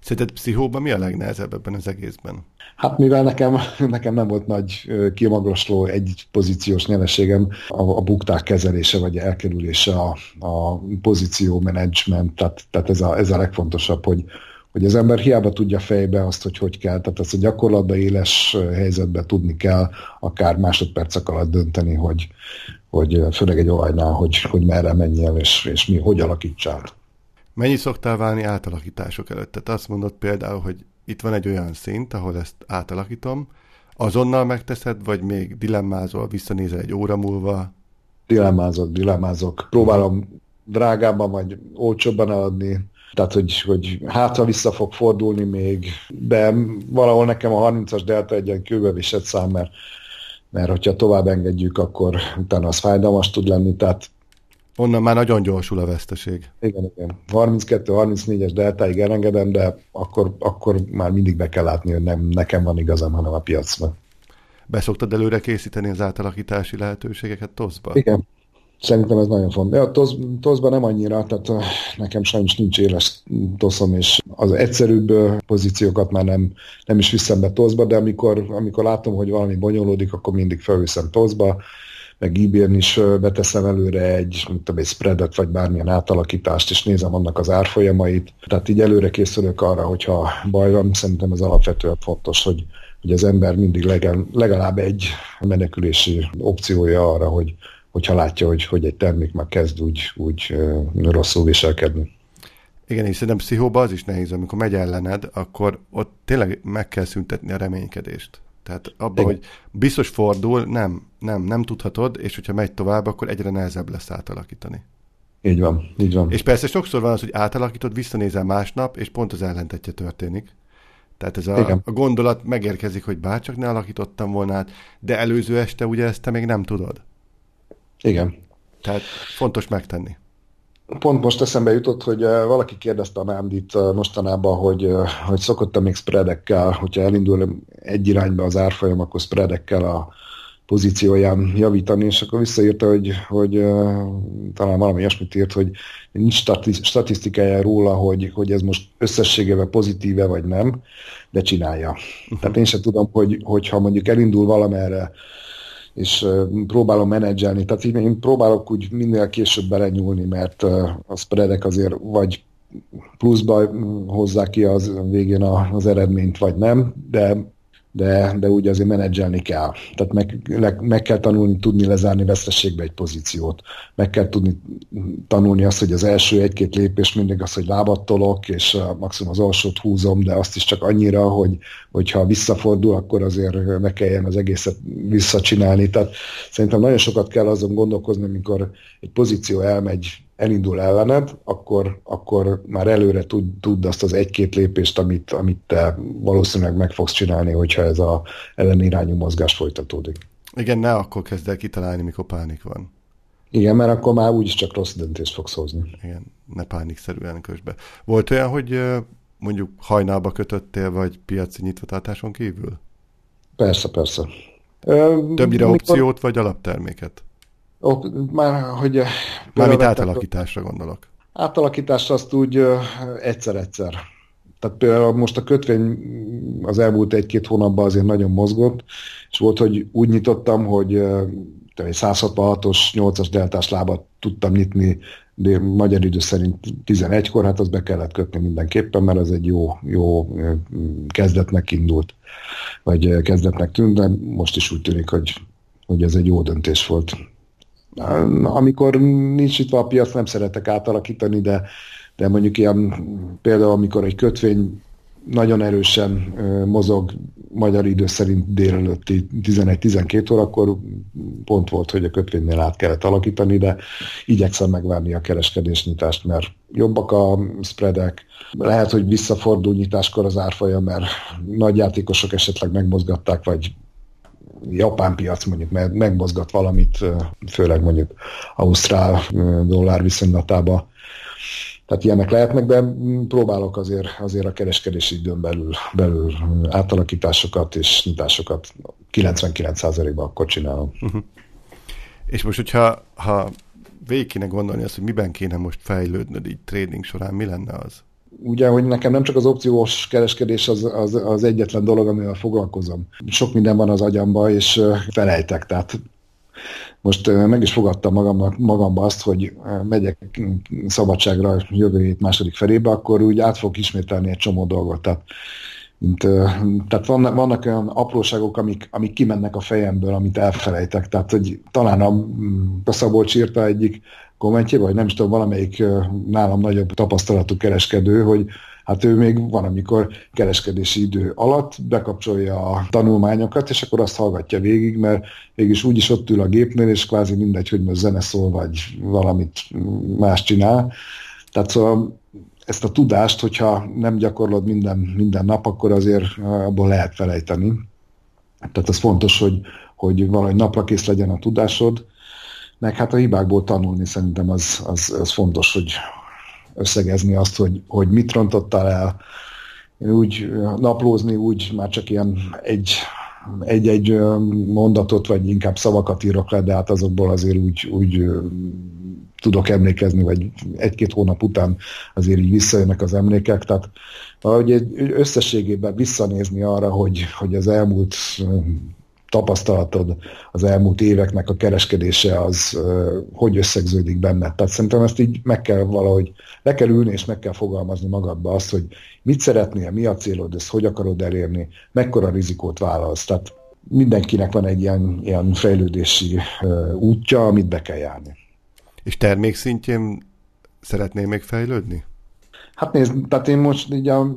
Szerinted pszichóban mi a legnehezebb ebben az egészben? Hát mivel nekem, [LAUGHS] nekem nem volt nagy kimagasló egy pozíciós nyereségem, a, a bukták kezelése vagy elkerülése, a, a pozíció menedzsment, tehát, tehát ez, a, ez a legfontosabb, hogy, hogy az ember hiába tudja fejbe azt, hogy hogy kell, tehát azt a gyakorlatban éles helyzetben tudni kell, akár másodpercek alatt dönteni, hogy, hogy főleg egy olajnál, hogy, hogy merre menjél, és, és mi, hogy alakítsál. Mennyi szoktál válni átalakítások előtt? Tehát azt mondod például, hogy itt van egy olyan szint, ahol ezt átalakítom, azonnal megteszed, vagy még dilemmázol, visszanézel egy óra múlva? Dilemmázok, dilemmázok. Próbálom drágábban vagy olcsóbban eladni, tehát hogy, hogy hátra vissza fog fordulni még, de valahol nekem a 30-as delta ilyen kőbevisett szám, mert, mert hogyha tovább engedjük, akkor utána az fájdalmas tud lenni, tehát Onnan már nagyon gyorsul a veszteség. Igen, igen. 32-34-es deltáig elengedem, de akkor, akkor már mindig be kell látni, hogy nem nekem van igazam, hanem a piacnak. Beszoktad előre készíteni az átalakítási lehetőségeket TOSZ-ba? Igen. Szerintem ez nagyon fontos. Ja, TOSZ, TOSZ-ba nem annyira, tehát nekem sajnos nincs éles toszom, és az egyszerűbb pozíciókat már nem, nem is viszem be TOSZ-ba, de amikor, amikor látom, hogy valami bonyolódik, akkor mindig felviszem TOSZ-ba, meg ebay is beteszem előre egy, tudom, egy spreadet, vagy bármilyen átalakítást, és nézem annak az árfolyamait. Tehát így előre készülök arra, hogyha baj van, szerintem ez alapvetően fontos, hogy, hogy az ember mindig legalább egy menekülési opciója arra, hogy hogyha látja, hogy, hogy egy termék már kezd úgy, úgy rosszul viselkedni. Igen, és szerintem pszichóba az is nehéz, amikor megy ellened, akkor ott tényleg meg kell szüntetni a reménykedést. Tehát abban, hogy biztos fordul, nem, nem, nem tudhatod, és hogyha megy tovább, akkor egyre nehezebb lesz átalakítani. Így van, így van. És persze sokszor van az, hogy átalakítod, visszanézel másnap, és pont az ellentetje történik. Tehát ez a, a gondolat megérkezik, hogy bárcsak ne alakítottam volna át, de előző este ugye ezt te még nem tudod. Igen. Tehát fontos megtenni. Pont most eszembe jutott, hogy eh, valaki kérdezte a Nándit eh, mostanában, hogy, eh, hogy szokott-e még spreadekkel, hogyha elindul egy irányba az árfolyam, akkor spreadekkel a pozícióján javítani, és akkor visszaírta, hogy, hogy talán valami ilyesmit írt, hogy nincs statisztikája róla, hogy, hogy ez most összességében pozitíve vagy nem, de csinálja. Uh-huh. Tehát én sem tudom, hogy, hogyha mondjuk elindul valamerre és próbálom menedzselni. Tehát így én próbálok úgy minél később belenyúlni, mert a spreadek azért vagy pluszba hozzák ki az végén az eredményt, vagy nem, de de, de úgy azért menedzselni kell. Tehát meg, le, meg kell tanulni, tudni lezárni veszteségbe egy pozíciót. Meg kell tudni tanulni azt, hogy az első egy-két lépés mindig az, hogy lábat tolok, és maximum az alsót húzom, de azt is csak annyira, hogy hogyha visszafordul, akkor azért meg kelljen az egészet visszacsinálni. Tehát szerintem nagyon sokat kell azon gondolkozni, amikor egy pozíció elmegy elindul ellened, akkor, akkor már előre tud, tud azt az egy-két lépést, amit, amit te valószínűleg meg fogsz csinálni, hogyha ez a ellenirányú mozgás folytatódik. Igen, ne akkor kezd el kitalálni, mikor pánik van. Igen, mert akkor már úgyis csak rossz döntést fogsz hozni. Igen, ne pánikszerűen közbe. Volt olyan, hogy mondjuk hajnalba kötöttél, vagy piaci nyitvatartáson kívül? Persze, persze. Többnyire Mikor... opciót, vagy alapterméket? Már, hogy... Mármint átalakításra gondolok. Átalakítást azt úgy egyszer-egyszer. Tehát például most a kötvény az elmúlt egy-két hónapban azért nagyon mozgott, és volt, hogy úgy nyitottam, hogy egy 166-os, 8-as deltás lábat tudtam nyitni, de magyar idő szerint 11-kor, hát az be kellett kötni mindenképpen, mert ez egy jó, jó kezdetnek indult, vagy kezdetnek tűnt, de most is úgy tűnik, hogy, hogy ez egy jó döntés volt. Amikor nincs itt a piac, nem szeretek átalakítani, de, de mondjuk ilyen például, amikor egy kötvény nagyon erősen mozog magyar idő szerint délelőtti 11-12 óra, akkor pont volt, hogy a kötvénynél át kellett alakítani, de igyekszem megvárni a kereskedésnyitást, mert jobbak a spreadek, lehet, hogy visszafordul nyitáskor az árfolyam, mert nagy játékosok esetleg megmozgatták, vagy japán piac mondjuk megmozgat valamit, főleg mondjuk ausztrál dollár viszonylatába. Tehát ilyenek lehetnek, de próbálok azért, azért a kereskedési időn belül, belül átalakításokat és nyitásokat 99%-ban akkor csinálom. Uh-huh. És most, hogyha ha végig kéne gondolni azt, hogy miben kéne most fejlődnöd így trading során, mi lenne az? Ugye, hogy nekem nem csak az opciós kereskedés az, az, az egyetlen dolog, amivel foglalkozom. Sok minden van az agyamba, és felejtek, tehát most meg is fogadtam magamba, magamba azt, hogy megyek szabadságra jövő hét második felébe, akkor úgy át fogok ismételni egy csomó dolgot. Tehát, mint, tehát vannak, vannak olyan apróságok, amik, amik kimennek a fejemből, amit elfelejtek. Tehát, hogy talán a, a Szabolcs írta egyik kommentje, vagy nem is tudom, valamelyik nálam nagyobb tapasztalatú kereskedő, hogy hát ő még van, amikor kereskedési idő alatt bekapcsolja a tanulmányokat, és akkor azt hallgatja végig, mert végig úgyis ott ül a gépnél, és kvázi mindegy, hogy most zene szól, vagy valamit más csinál. Tehát szóval ezt a tudást, hogyha nem gyakorlod minden, minden nap, akkor azért abból lehet felejteni. Tehát az fontos, hogy, hogy valahogy napra kész legyen a tudásod, meg hát a hibákból tanulni szerintem az, az, az fontos, hogy összegezni azt, hogy, hogy mit rontottál el, úgy naplózni, úgy már csak ilyen egy, egy-egy mondatot, vagy inkább szavakat írok le, de hát azokból azért úgy, úgy tudok emlékezni, vagy egy-két hónap után azért így visszajönnek az emlékek, tehát egy összességében visszanézni arra, hogy, hogy az elmúlt tapasztalatod az elmúlt éveknek a kereskedése az hogy összegződik benne. Tehát szerintem ezt így meg kell valahogy, le kell ülni és meg kell fogalmazni magadba azt, hogy mit szeretnél, mi a célod, ezt hogy akarod elérni, mekkora rizikót vállalsz. Tehát mindenkinek van egy ilyen, ilyen fejlődési útja, amit be kell járni. És termék szintjén szeretnél még fejlődni? Hát nézd, tehát én most így a,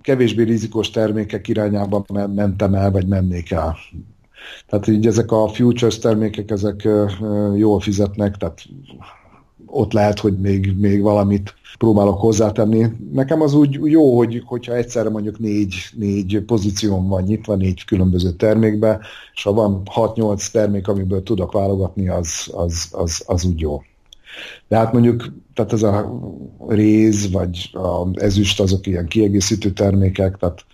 kevésbé rizikós termékek irányába mentem el, vagy mennék el. Tehát így ezek a futures termékek, ezek jól fizetnek, tehát ott lehet, hogy még, még valamit próbálok hozzátenni. Nekem az úgy jó, hogy, hogyha egyszerre mondjuk négy, négy pozíción van nyitva, négy különböző termékbe, és ha van 6-8 termék, amiből tudok válogatni, az, az, az, az úgy jó. De hát mondjuk, tehát ez a réz, vagy az ezüst, azok ilyen kiegészítő termékek, tehát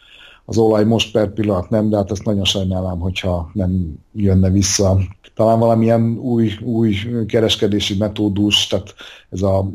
az olaj most per pillanat nem, de hát ezt nagyon sajnálom, hogyha nem jönne vissza. Talán valamilyen új, új kereskedési metódus, tehát ez a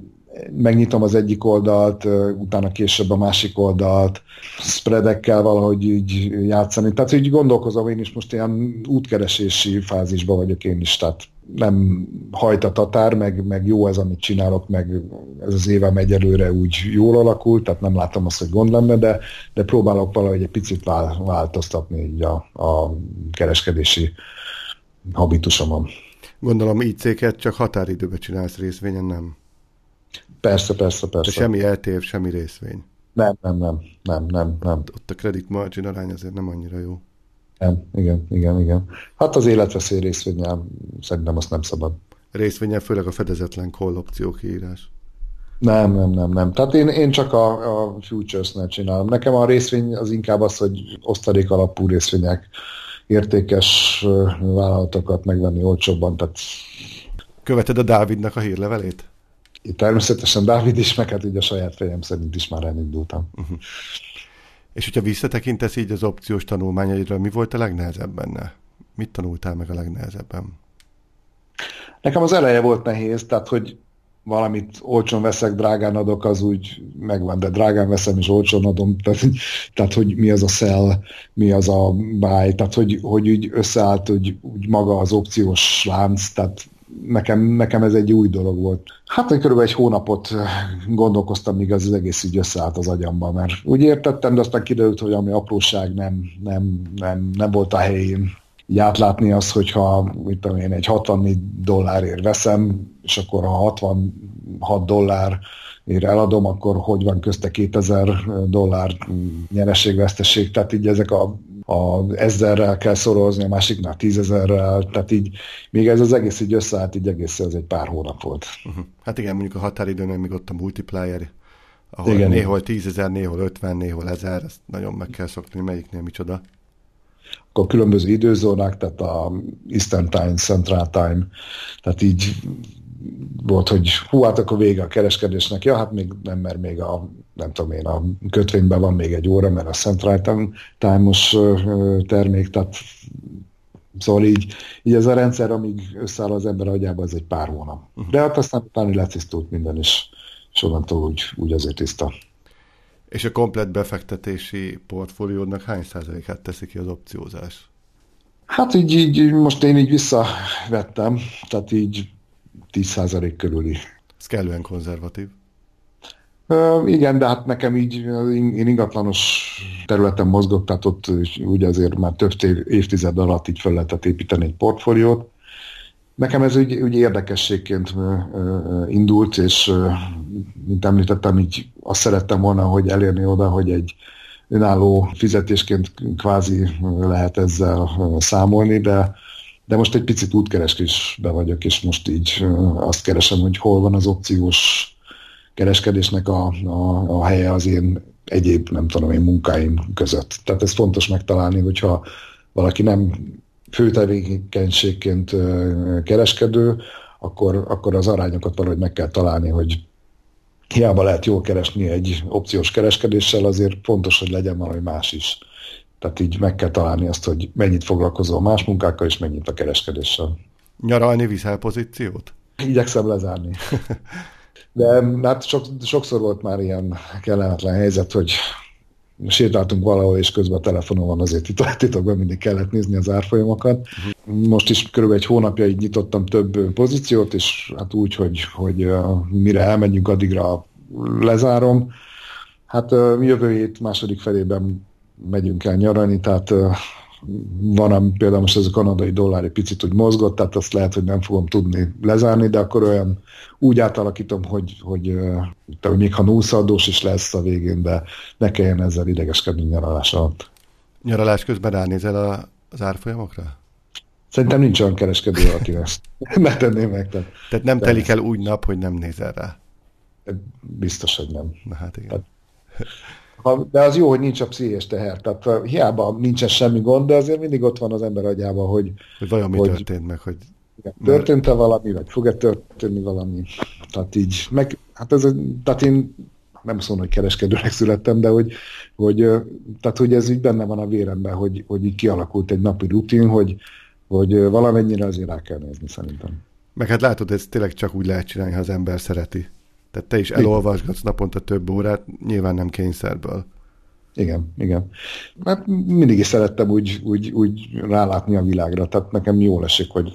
megnyitom az egyik oldalt, utána később a másik oldalt, spreadekkel valahogy így játszani. Tehát így gondolkozom, én is most ilyen útkeresési fázisban vagyok én is, tehát nem hajt a tatár, meg, meg jó ez, amit csinálok, meg ez az évem egyelőre úgy jól alakult, tehát nem látom azt, hogy gond lenne, de, de próbálok valahogy egy picit változtatni így a, a kereskedési habitusomon. Gondolom így céget csak határidőben csinálsz részvényen, nem? Persze, persze, persze. De semmi eltév, semmi részvény. Nem, nem, nem, nem, nem, nem. Ott a credit margin arány azért nem annyira jó. Nem, igen, igen, igen. Hát az életveszély részvényel szerintem azt nem szabad. Részvényel főleg a fedezetlen call opció kiírás. Nem, nem, nem, nem. Tehát én, én csak a, a futures-nél csinálom. Nekem a részvény az inkább az, hogy osztalék alapú részvények, értékes vállalatokat megvenni olcsóbban. Tehát... Követed a Dávidnak a hírlevelét? Természetesen Dávid is, meg hát így a saját fejem szerint is már elindultam. Uh-huh. És hogyha visszatekintesz így az opciós tanulmányaidra, mi volt a legnehezebb benne? Mit tanultál meg a legnehezebben? Nekem az eleje volt nehéz, tehát hogy valamit olcsón veszek, drágán adok, az úgy megvan, de drágán veszem és olcsón adom, tehát, tehát hogy mi az a sell, mi az a buy, tehát hogy, hogy úgy összeállt hogy úgy maga az opciós lánc, tehát nekem, nekem ez egy új dolog volt. Hát, hogy körülbelül egy hónapot eh, gondolkoztam, míg az, az egész így összeállt az agyamba, mert úgy értettem, de aztán kiderült, hogy ami apróság nem, nem, nem, nem volt a helyén. Így átlátni azt, hogyha mit tudom én, egy 64 dollárért veszem, és akkor ha 66 dollár ér eladom, akkor hogy van közte 2000 dollár nyereségveszteség, tehát így ezek a a ezerrel kell szorozni, a másiknál tízezerrel, tehát így még ez az egész így összeállt, így egész ez egy pár hónap volt. Uh-huh. Hát igen, mondjuk a határidőn még ott a multiplier, ahol igen, néhol tízezer, néhol ötven, néhol ezer, ezt nagyon meg kell szokni, melyiknél micsoda. Akkor különböző időzónák, tehát a Eastern Time, Central Time, tehát így volt, hogy hú, hát akkor vége a kereskedésnek. Ja, hát még nem, mert még a, nem tudom én, a kötvényben van még egy óra, mert a Central Time-os termék, tehát Szóval így, így ez a rendszer, amíg összeáll az ember agyába, ez egy pár hónap. De hát aztán utána letisztult minden, és, és onnantól úgy, úgy azért tiszta. És a komplet befektetési portfóliódnak hány százalékát teszi ki az opciózás? Hát így, így most én így visszavettem, tehát így 10% körüli. Ez kellően konzervatív. Uh, igen, de hát nekem így, én ingatlanos területen mozgok, tehát ott úgy azért már több évtized alatt így fel lehetett építeni egy portfóliót. Nekem ez úgy, úgy érdekességként indult, és mint említettem, így azt szerettem volna, hogy elérni oda, hogy egy önálló fizetésként kvázi lehet ezzel számolni, de de most egy picit útkereskésbe vagyok, és most így azt keresem, hogy hol van az opciós kereskedésnek a, a, a helye az én egyéb, nem tudom én, munkáim között. Tehát ez fontos megtalálni, hogyha valaki nem főtevékenységként kereskedő, akkor, akkor az arányokat valahogy meg kell találni, hogy hiába lehet jól keresni egy opciós kereskedéssel, azért fontos, hogy legyen valami más is. Tehát így meg kell találni azt, hogy mennyit foglalkozol más munkákkal, és mennyit a kereskedéssel. Nyaralni viszel pozíciót? Igyekszem lezárni. [LAUGHS] De hát sok, sokszor volt már ilyen kellemetlen helyzet, hogy sétáltunk valahol, és közben a telefonon van azért titokban [LAUGHS] mindig kellett nézni az árfolyamokat. Uh-huh. Most is körülbelül egy hónapja így nyitottam több pozíciót, és hát úgy, hogy, hogy mire elmenjünk, addigra lezárom. Hát jövő hét második felében megyünk el nyaralni, tehát van, például most ez a kanadai dollár egy picit úgy mozgott, tehát azt lehet, hogy nem fogom tudni lezárni, de akkor olyan úgy átalakítom, hogy, hogy, hogy még ha núszadós is lesz a végén, de ne kelljen ezzel idegeskedni nyaralás alatt. Nyaralás közben ránézel a, az árfolyamokra? Szerintem nincs olyan kereskedő, aki ezt [LAUGHS] megtenné meg. Tehát, tehát nem telik el úgy nap, hogy nem nézel rá. Biztos, hogy nem. Na hát igen. Tehát, de az jó, hogy nincs a pszichés teher. Tehát hiába nincsen semmi gond, de azért mindig ott van az ember agyában, hogy... Hogy vajon mi hogy, történt meg, hogy... Történt-e valami, vagy fog-e történni valami. Tehát így, meg, hát ez, tehát én nem mondom, hogy kereskedőnek születtem, de hogy, hogy, tehát, hogy ez így benne van a véremben, hogy, hogy így kialakult egy napi rutin, hogy, hogy valamennyire azért rá kell nézni szerintem. Meg hát látod, ez tényleg csak úgy lehet csinálni, ha az ember szereti. Tehát te is elolvasgatsz naponta több órát, nyilván nem kényszerből. Igen, igen. Mert mindig is szerettem úgy, úgy, úgy rálátni a világra, tehát nekem jól esik, hogy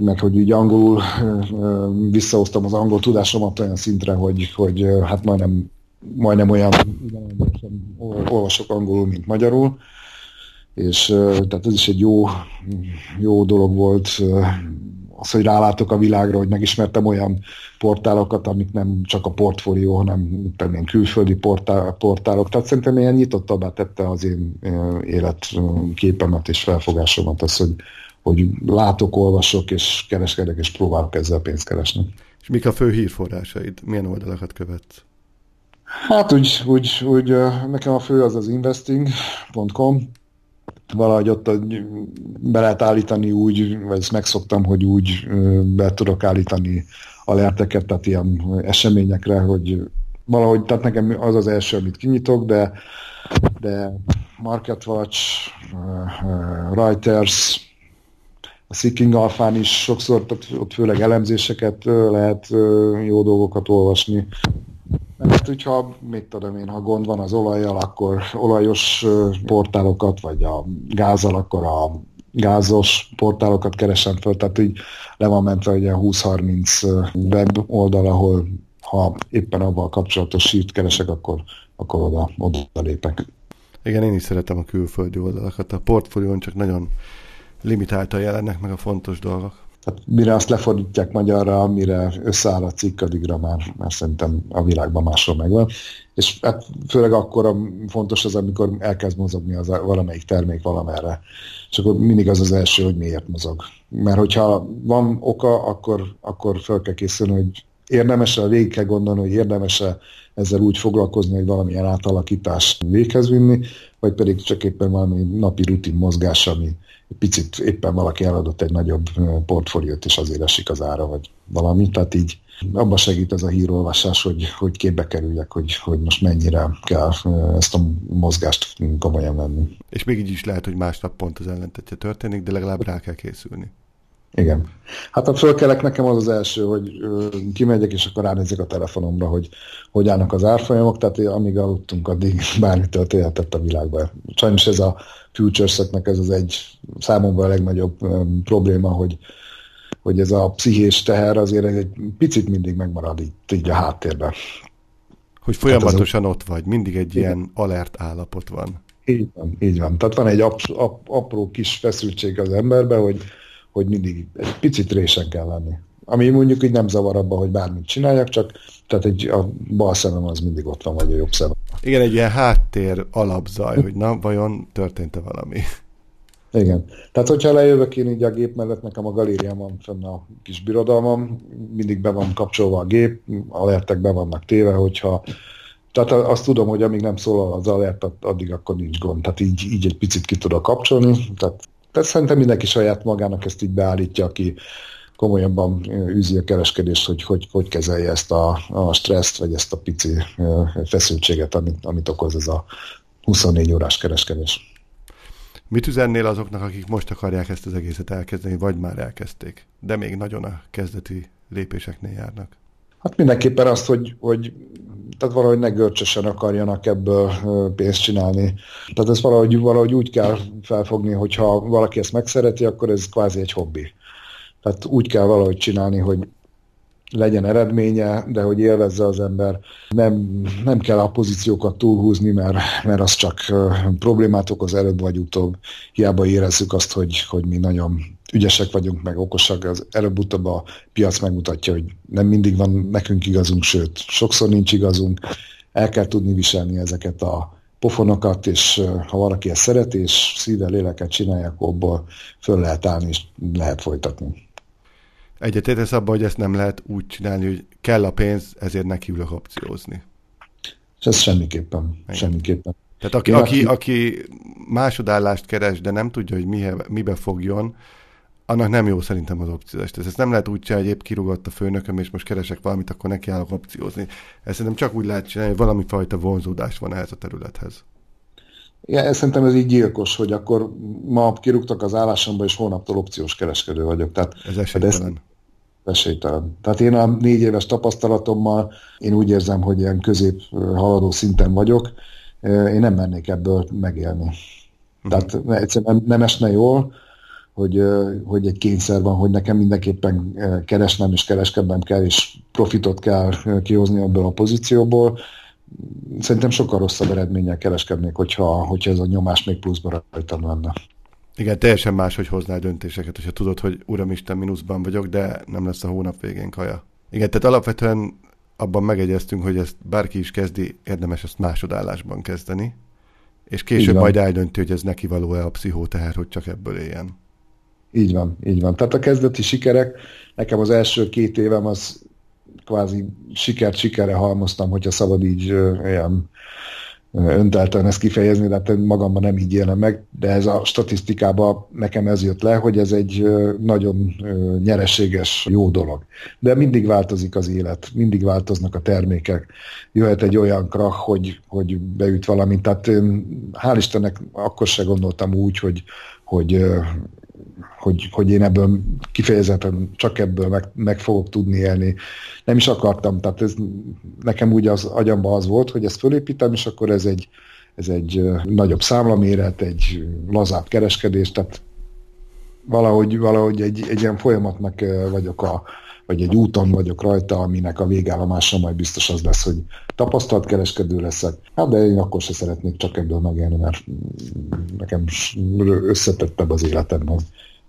mert hogy így angolul visszahoztam az angol tudásomat olyan szintre, hogy, hogy hát majdnem, majdnem olyan olvasok angolul, mint magyarul, és tehát ez is egy jó, jó dolog volt az, hogy rálátok a világra, hogy megismertem olyan portálokat, amik nem csak a portfólió, hanem tennénk külföldi portál, portálok. Tehát szerintem ilyen nyitottabbá tette az én életképemet és felfogásomat az, hogy, hogy látok, olvasok és kereskedek, és próbálok ezzel pénzt keresni. És mik a fő hírforrásaid? Milyen oldalakat követsz? Hát úgy, úgy, úgy nekem a fő az az investing.com, valahogy ott be lehet állítani úgy, vagy ezt megszoktam, hogy úgy be tudok állítani alerteket, tehát ilyen eseményekre, hogy valahogy, tehát nekem az az első, amit kinyitok, de, de MarketWatch, Reuters, a Seeking Alphán is sokszor, tehát ott főleg elemzéseket lehet jó dolgokat olvasni, mert hogyha, mit tudom én, ha gond van az olajjal, akkor olajos portálokat, vagy a gázzal, akkor a gázos portálokat keresem föl, tehát így le van mentve egy 20-30 web oldal, ahol ha éppen abban kapcsolatos sírt keresek, akkor, akkor oda, oda lépek. Igen, én is szeretem a külföldi oldalakat. A portfólión csak nagyon limitáltan jelennek meg a fontos dolgok. Tehát mire azt lefordítják magyarra, mire összeáll a cikk, addigra már, már szerintem a világban máshol megvan. És hát főleg akkor fontos az, amikor elkezd mozogni az valamelyik termék valamerre. És akkor mindig az az első, hogy miért mozog. Mert hogyha van oka, akkor, akkor fel kell készülni, hogy érdemes-e, végig kell gondolni, hogy érdemes-e ezzel úgy foglalkozni, hogy valamilyen átalakítást véghez vinni, vagy pedig csak éppen valami napi rutin mozgás, ami, picit éppen valaki eladott egy nagyobb portfóliót, és azért esik az ára, vagy valami. Tehát így abban segít ez a hírolvasás, hogy, hogy képbe kerüljek, hogy, hogy most mennyire kell ezt a mozgást komolyan venni. És még így is lehet, hogy másnap pont az ellentetje történik, de legalább rá kell készülni. Igen. Hát a fölkelek nekem az az első, hogy kimegyek, és akkor ránézek a telefonomra, hogy hogy állnak az árfolyamok, tehát amíg aludtunk, addig [LAUGHS] bármi történhetett a világban. Sajnos ez a futureseknek ez az egy számomra a legnagyobb um, probléma, hogy, hogy ez a pszichés teher azért egy picit mindig megmarad itt, így a háttérben. Hogy folyamatosan a... ott vagy, mindig egy Igen. ilyen alert állapot van. Így van, így van. Tehát van egy ap, ap, apró kis feszültség az emberben, hogy, hogy mindig egy picit résen kell lenni. Ami mondjuk így nem zavar abba, hogy bármit csináljak, csak tehát egy, a bal szemem az mindig ott van, vagy a jobb szemem. Igen, egy ilyen háttér alapzaj, hogy na, vajon történt-e valami. Igen. Tehát, hogyha lejövök én így a gép mellett, nekem a galériám van fenn a kis birodalmam, mindig be van kapcsolva a gép, alertek be vannak téve, hogyha tehát azt tudom, hogy amíg nem szólal az alert, addig akkor nincs gond. Tehát így, így egy picit ki tudok kapcsolni. Tehát, tehát szerintem mindenki saját magának ezt így beállítja, aki komolyabban űzi a kereskedést, hogy hogy, hogy kezelje ezt a, a stresszt, vagy ezt a pici feszültséget, amit, amit okoz ez a 24 órás kereskedés. Mit üzennél azoknak, akik most akarják ezt az egészet elkezdeni, vagy már elkezdték, de még nagyon a kezdeti lépéseknél járnak? Hát mindenképpen azt, hogy, hogy tehát valahogy ne görcsösen akarjanak ebből pénzt csinálni. Tehát ez valahogy, valahogy úgy kell felfogni, hogyha valaki ezt megszereti, akkor ez kvázi egy hobbi. Tehát úgy kell valahogy csinálni, hogy legyen eredménye, de hogy élvezze az ember. Nem, nem kell a pozíciókat túlhúzni, mert, mert az csak problémát okoz előbb vagy utóbb. Hiába érezzük azt, hogy, hogy mi nagyon ügyesek vagyunk, meg okosak, az előbb-utóbb a piac megmutatja, hogy nem mindig van nekünk igazunk, sőt, sokszor nincs igazunk. El kell tudni viselni ezeket a pofonokat, és ha valaki ezt szereti, és szívvel léleket csinálják, abból föl lehet állni, és lehet folytatni. Egyetértesz abban, hogy ezt nem lehet úgy csinálni, hogy kell a pénz, ezért nekiülök opciózni. És ez semmiképpen. Igen. Semmiképpen. Tehát aki, aki, aki másodállást keres, de nem tudja, hogy mihe, mibe fogjon, annak nem jó szerintem az opciózás. Tehát ezt nem lehet úgy csinálni, hogy épp kirúgott a főnököm, és most keresek valamit, akkor neki állok opciózni. Ezt szerintem csak úgy lehet csinálni, hogy valami fajta vonzódás van ehhez a területhez. Ja, szerintem ez így gyilkos, hogy akkor ma kirúgtak az állásomba, és holnaptól opciós kereskedő vagyok. Tehát, ez esélytelen. Esélytelen. Tehát én a négy éves tapasztalatommal, én úgy érzem, hogy ilyen közép haladó szinten vagyok, én nem mennék ebből megélni. Uh-huh. Tehát egyszerűen nem esne jól, hogy, hogy egy kényszer van, hogy nekem mindenképpen keresnem és kereskednem kell, és profitot kell kihozni ebből a pozícióból. Szerintem sokkal rosszabb eredménnyel kereskednék, hogyha, hogyha ez a nyomás még pluszban rajtam lenne. Igen, teljesen más, hogy hoznál döntéseket, hogyha tudod, hogy uramisten, mínuszban vagyok, de nem lesz a hónap végén kaja. Igen, tehát alapvetően abban megegyeztünk, hogy ezt bárki is kezdi, érdemes ezt másodállásban kezdeni, és később majd eldönti, hogy ez neki való-e a pszichóteher, hogy csak ebből éljen. Így van, így van. Tehát a kezdeti sikerek, nekem az első két évem az kvázi sikert sikerre halmoztam, hogyha szabad így ilyen öntelten ezt kifejezni, de hát magamban nem így élem meg, de ez a statisztikában nekem ez jött le, hogy ez egy nagyon nyereséges, jó dolog. De mindig változik az élet, mindig változnak a termékek. Jöhet egy olyan krach, hogy, hogy beüt valamit. Tehát én, hál' Istennek akkor se gondoltam úgy, hogy, hogy hogy, hogy én ebből kifejezetten csak ebből meg, meg fogok tudni élni. Nem is akartam, tehát ez nekem úgy az agyamba az volt, hogy ezt fölépítem, és akkor ez egy, ez egy nagyobb számlaméret, egy lazább kereskedés, tehát valahogy, valahogy egy, egy ilyen folyamatnak vagyok a, vagy egy úton vagyok rajta, aminek a végállomása majd biztos az lesz, hogy tapasztalt kereskedő leszek. Hát de én akkor se szeretnék csak ebből megélni, mert nekem összetettebb az életem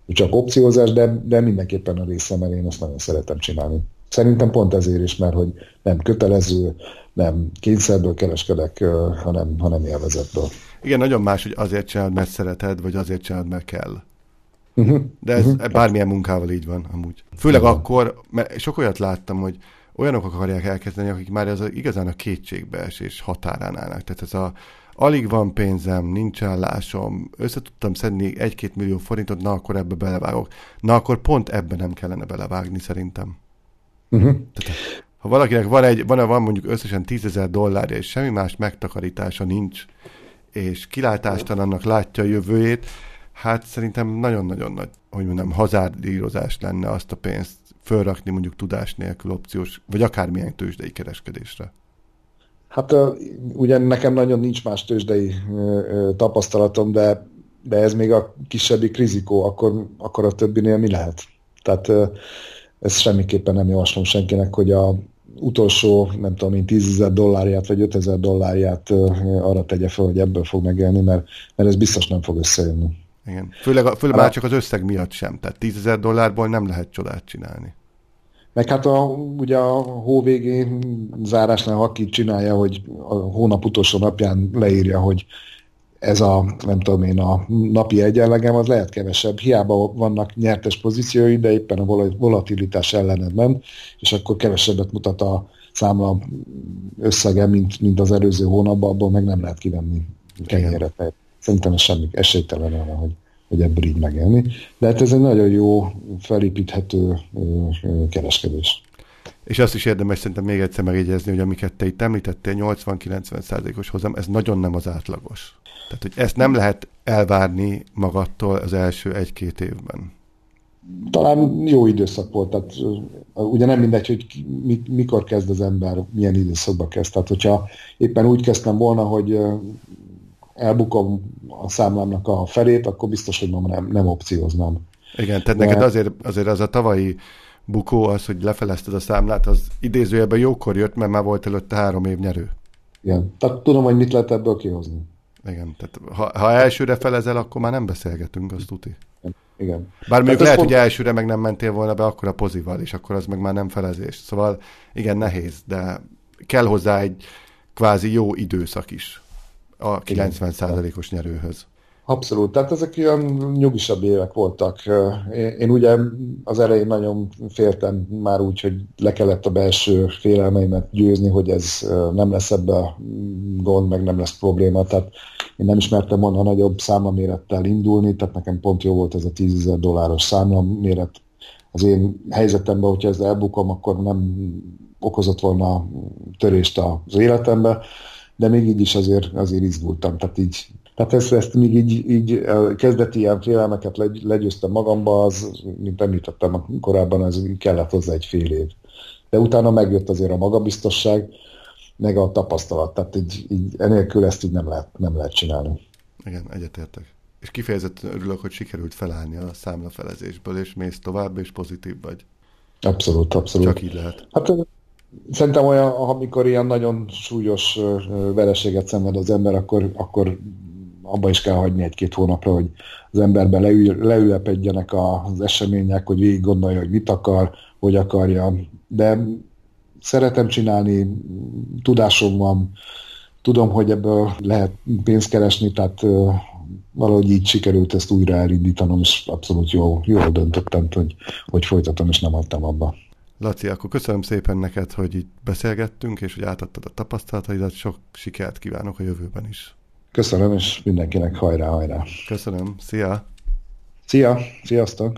csak opciózás, de, de mindenképpen a része, mert én ezt nagyon szeretem csinálni. Szerintem pont ezért is, mert hogy nem kötelező, nem kényszerből kereskedek, hanem, hanem élvezetből. Igen, nagyon más, hogy azért csinálod, mert szereted, vagy azért csinálod, mert kell. Uh-huh. De ez uh-huh. bármilyen munkával így van, amúgy. Főleg uh-huh. akkor, mert sok olyat láttam, hogy olyanok akarják elkezdeni, akik már az igazán a kétségbeesés határán állnak. Tehát ez a alig van pénzem, nincs állásom, össze tudtam szedni egy-két millió forintot, na akkor ebbe belevágok. Na akkor pont ebbe nem kellene belevágni szerintem. Uh-huh. Tehát, ha valakinek van, egy, van, van mondjuk összesen 10 ezer dollárja, és semmi más megtakarítása nincs, és kilátástalannak látja a jövőjét, hát szerintem nagyon-nagyon nagy, hogy mondjam, hazárdírozás lenne azt a pénzt fölrakni mondjuk tudás nélkül opciós, vagy akármilyen tőzsdei kereskedésre. Hát ugye nekem nagyon nincs más tőzsdei tapasztalatom, de, de ez még a kisebbik rizikó, akkor, akkor a többinél mi lehet? Tehát ez semmiképpen nem javaslom senkinek, hogy a utolsó, nem tudom én, 10 ezer dollárját vagy 5 ezer dollárját arra tegye fel, hogy ebből fog megélni, mert, mert ez biztos nem fog összejönni. Igen. Főleg, főleg már csak az összeg miatt sem. Tehát 10 ezer dollárból nem lehet csodát csinálni. Meg hát a, ugye a hó végén zárásnál aki csinálja, hogy a hónap utolsó napján leírja, hogy ez a, nem tudom én, a napi egyenlegem, az lehet kevesebb. Hiába vannak nyertes pozíciói, de éppen a volatilitás ellened ment, és akkor kevesebbet mutat a számla összege, mint, mint az előző hónapban, abból meg nem lehet kivenni kenyére. Szerintem semmi esélytelen arra, hogy hogy ebből így megélni. De hát ez egy nagyon jó, felépíthető kereskedés. És azt is érdemes szerintem még egyszer megjegyezni, hogy amiket te itt említettél, 80-90 százalékos hozam, ez nagyon nem az átlagos. Tehát, hogy ezt nem lehet elvárni magattól az első egy-két évben. Talán jó időszak volt, tehát ugye nem mindegy, hogy mikor kezd az ember, milyen időszakban kezd. Tehát, hogyha éppen úgy kezdtem volna, hogy elbukom a számlámnak a felét, akkor biztos, hogy ma nem, nem opcióznám. Igen, tehát De... neked azért, azért az a tavalyi bukó az, hogy lefelezted a számlát, az idézőjelben jókor jött, mert már volt előtte három év nyerő. Igen, tehát tudom, hogy mit lehet ebből kihozni. Igen, tehát ha, ha elsőre felezel, akkor már nem beszélgetünk, azt tuti. Igen. Bár mondjuk lehet, pont... hogy elsőre meg nem mentél volna be akkor a pozival, és akkor az meg már nem felezés. Szóval igen, nehéz, de kell hozzá egy kvázi jó időszak is a 90%-os nyerőhöz. Abszolút, tehát ezek olyan nyugisabb évek voltak. Én, én ugye az elején nagyon féltem már úgy, hogy le kellett a belső félelmeimet győzni, hogy ez nem lesz ebbe a gond, meg nem lesz probléma, tehát én nem ismertem volna nagyobb számlamérettel indulni, tehát nekem pont jó volt ez a 10 ezer dolláros számlaméret. Az én helyzetemben, hogyha ezt elbukom, akkor nem okozott volna törést az életembe, de még így is azért, azért izgultam, tehát így tehát ezt, ezt még így, így kezdeti ilyen félelmeket legy, legyőztem magamba, az, mint említettem korábban, az kellett hozzá egy fél év. De utána megjött azért a magabiztosság, meg a tapasztalat. Tehát így, így enélkül ezt így nem lehet, nem lehet csinálni. Igen, egyetértek. És kifejezetten örülök, hogy sikerült felállni a számlafelezésből, és mész tovább, és pozitív vagy. Abszolút, abszolút. Csak így lehet. Hát szerintem olyan, amikor ilyen nagyon súlyos vereséget szenved az ember, akkor, akkor abba is kell hagyni egy-két hónapra, hogy az emberbe leül, leülepedjenek az események, hogy végig gondolja, hogy mit akar, hogy akarja. De szeretem csinálni, tudásom van, tudom, hogy ebből lehet pénzt keresni, tehát valahogy így sikerült ezt újra elindítanom, és abszolút jó, jól döntöttem, hogy, hogy folytatom, és nem hagytam abba. Laci, akkor köszönöm szépen neked, hogy itt beszélgettünk, és hogy átadtad a tapasztalataidat. Sok sikert kívánok a jövőben is. Köszönöm, és mindenkinek hajrá, hajrá. Köszönöm, szia! Szia, sziasztok!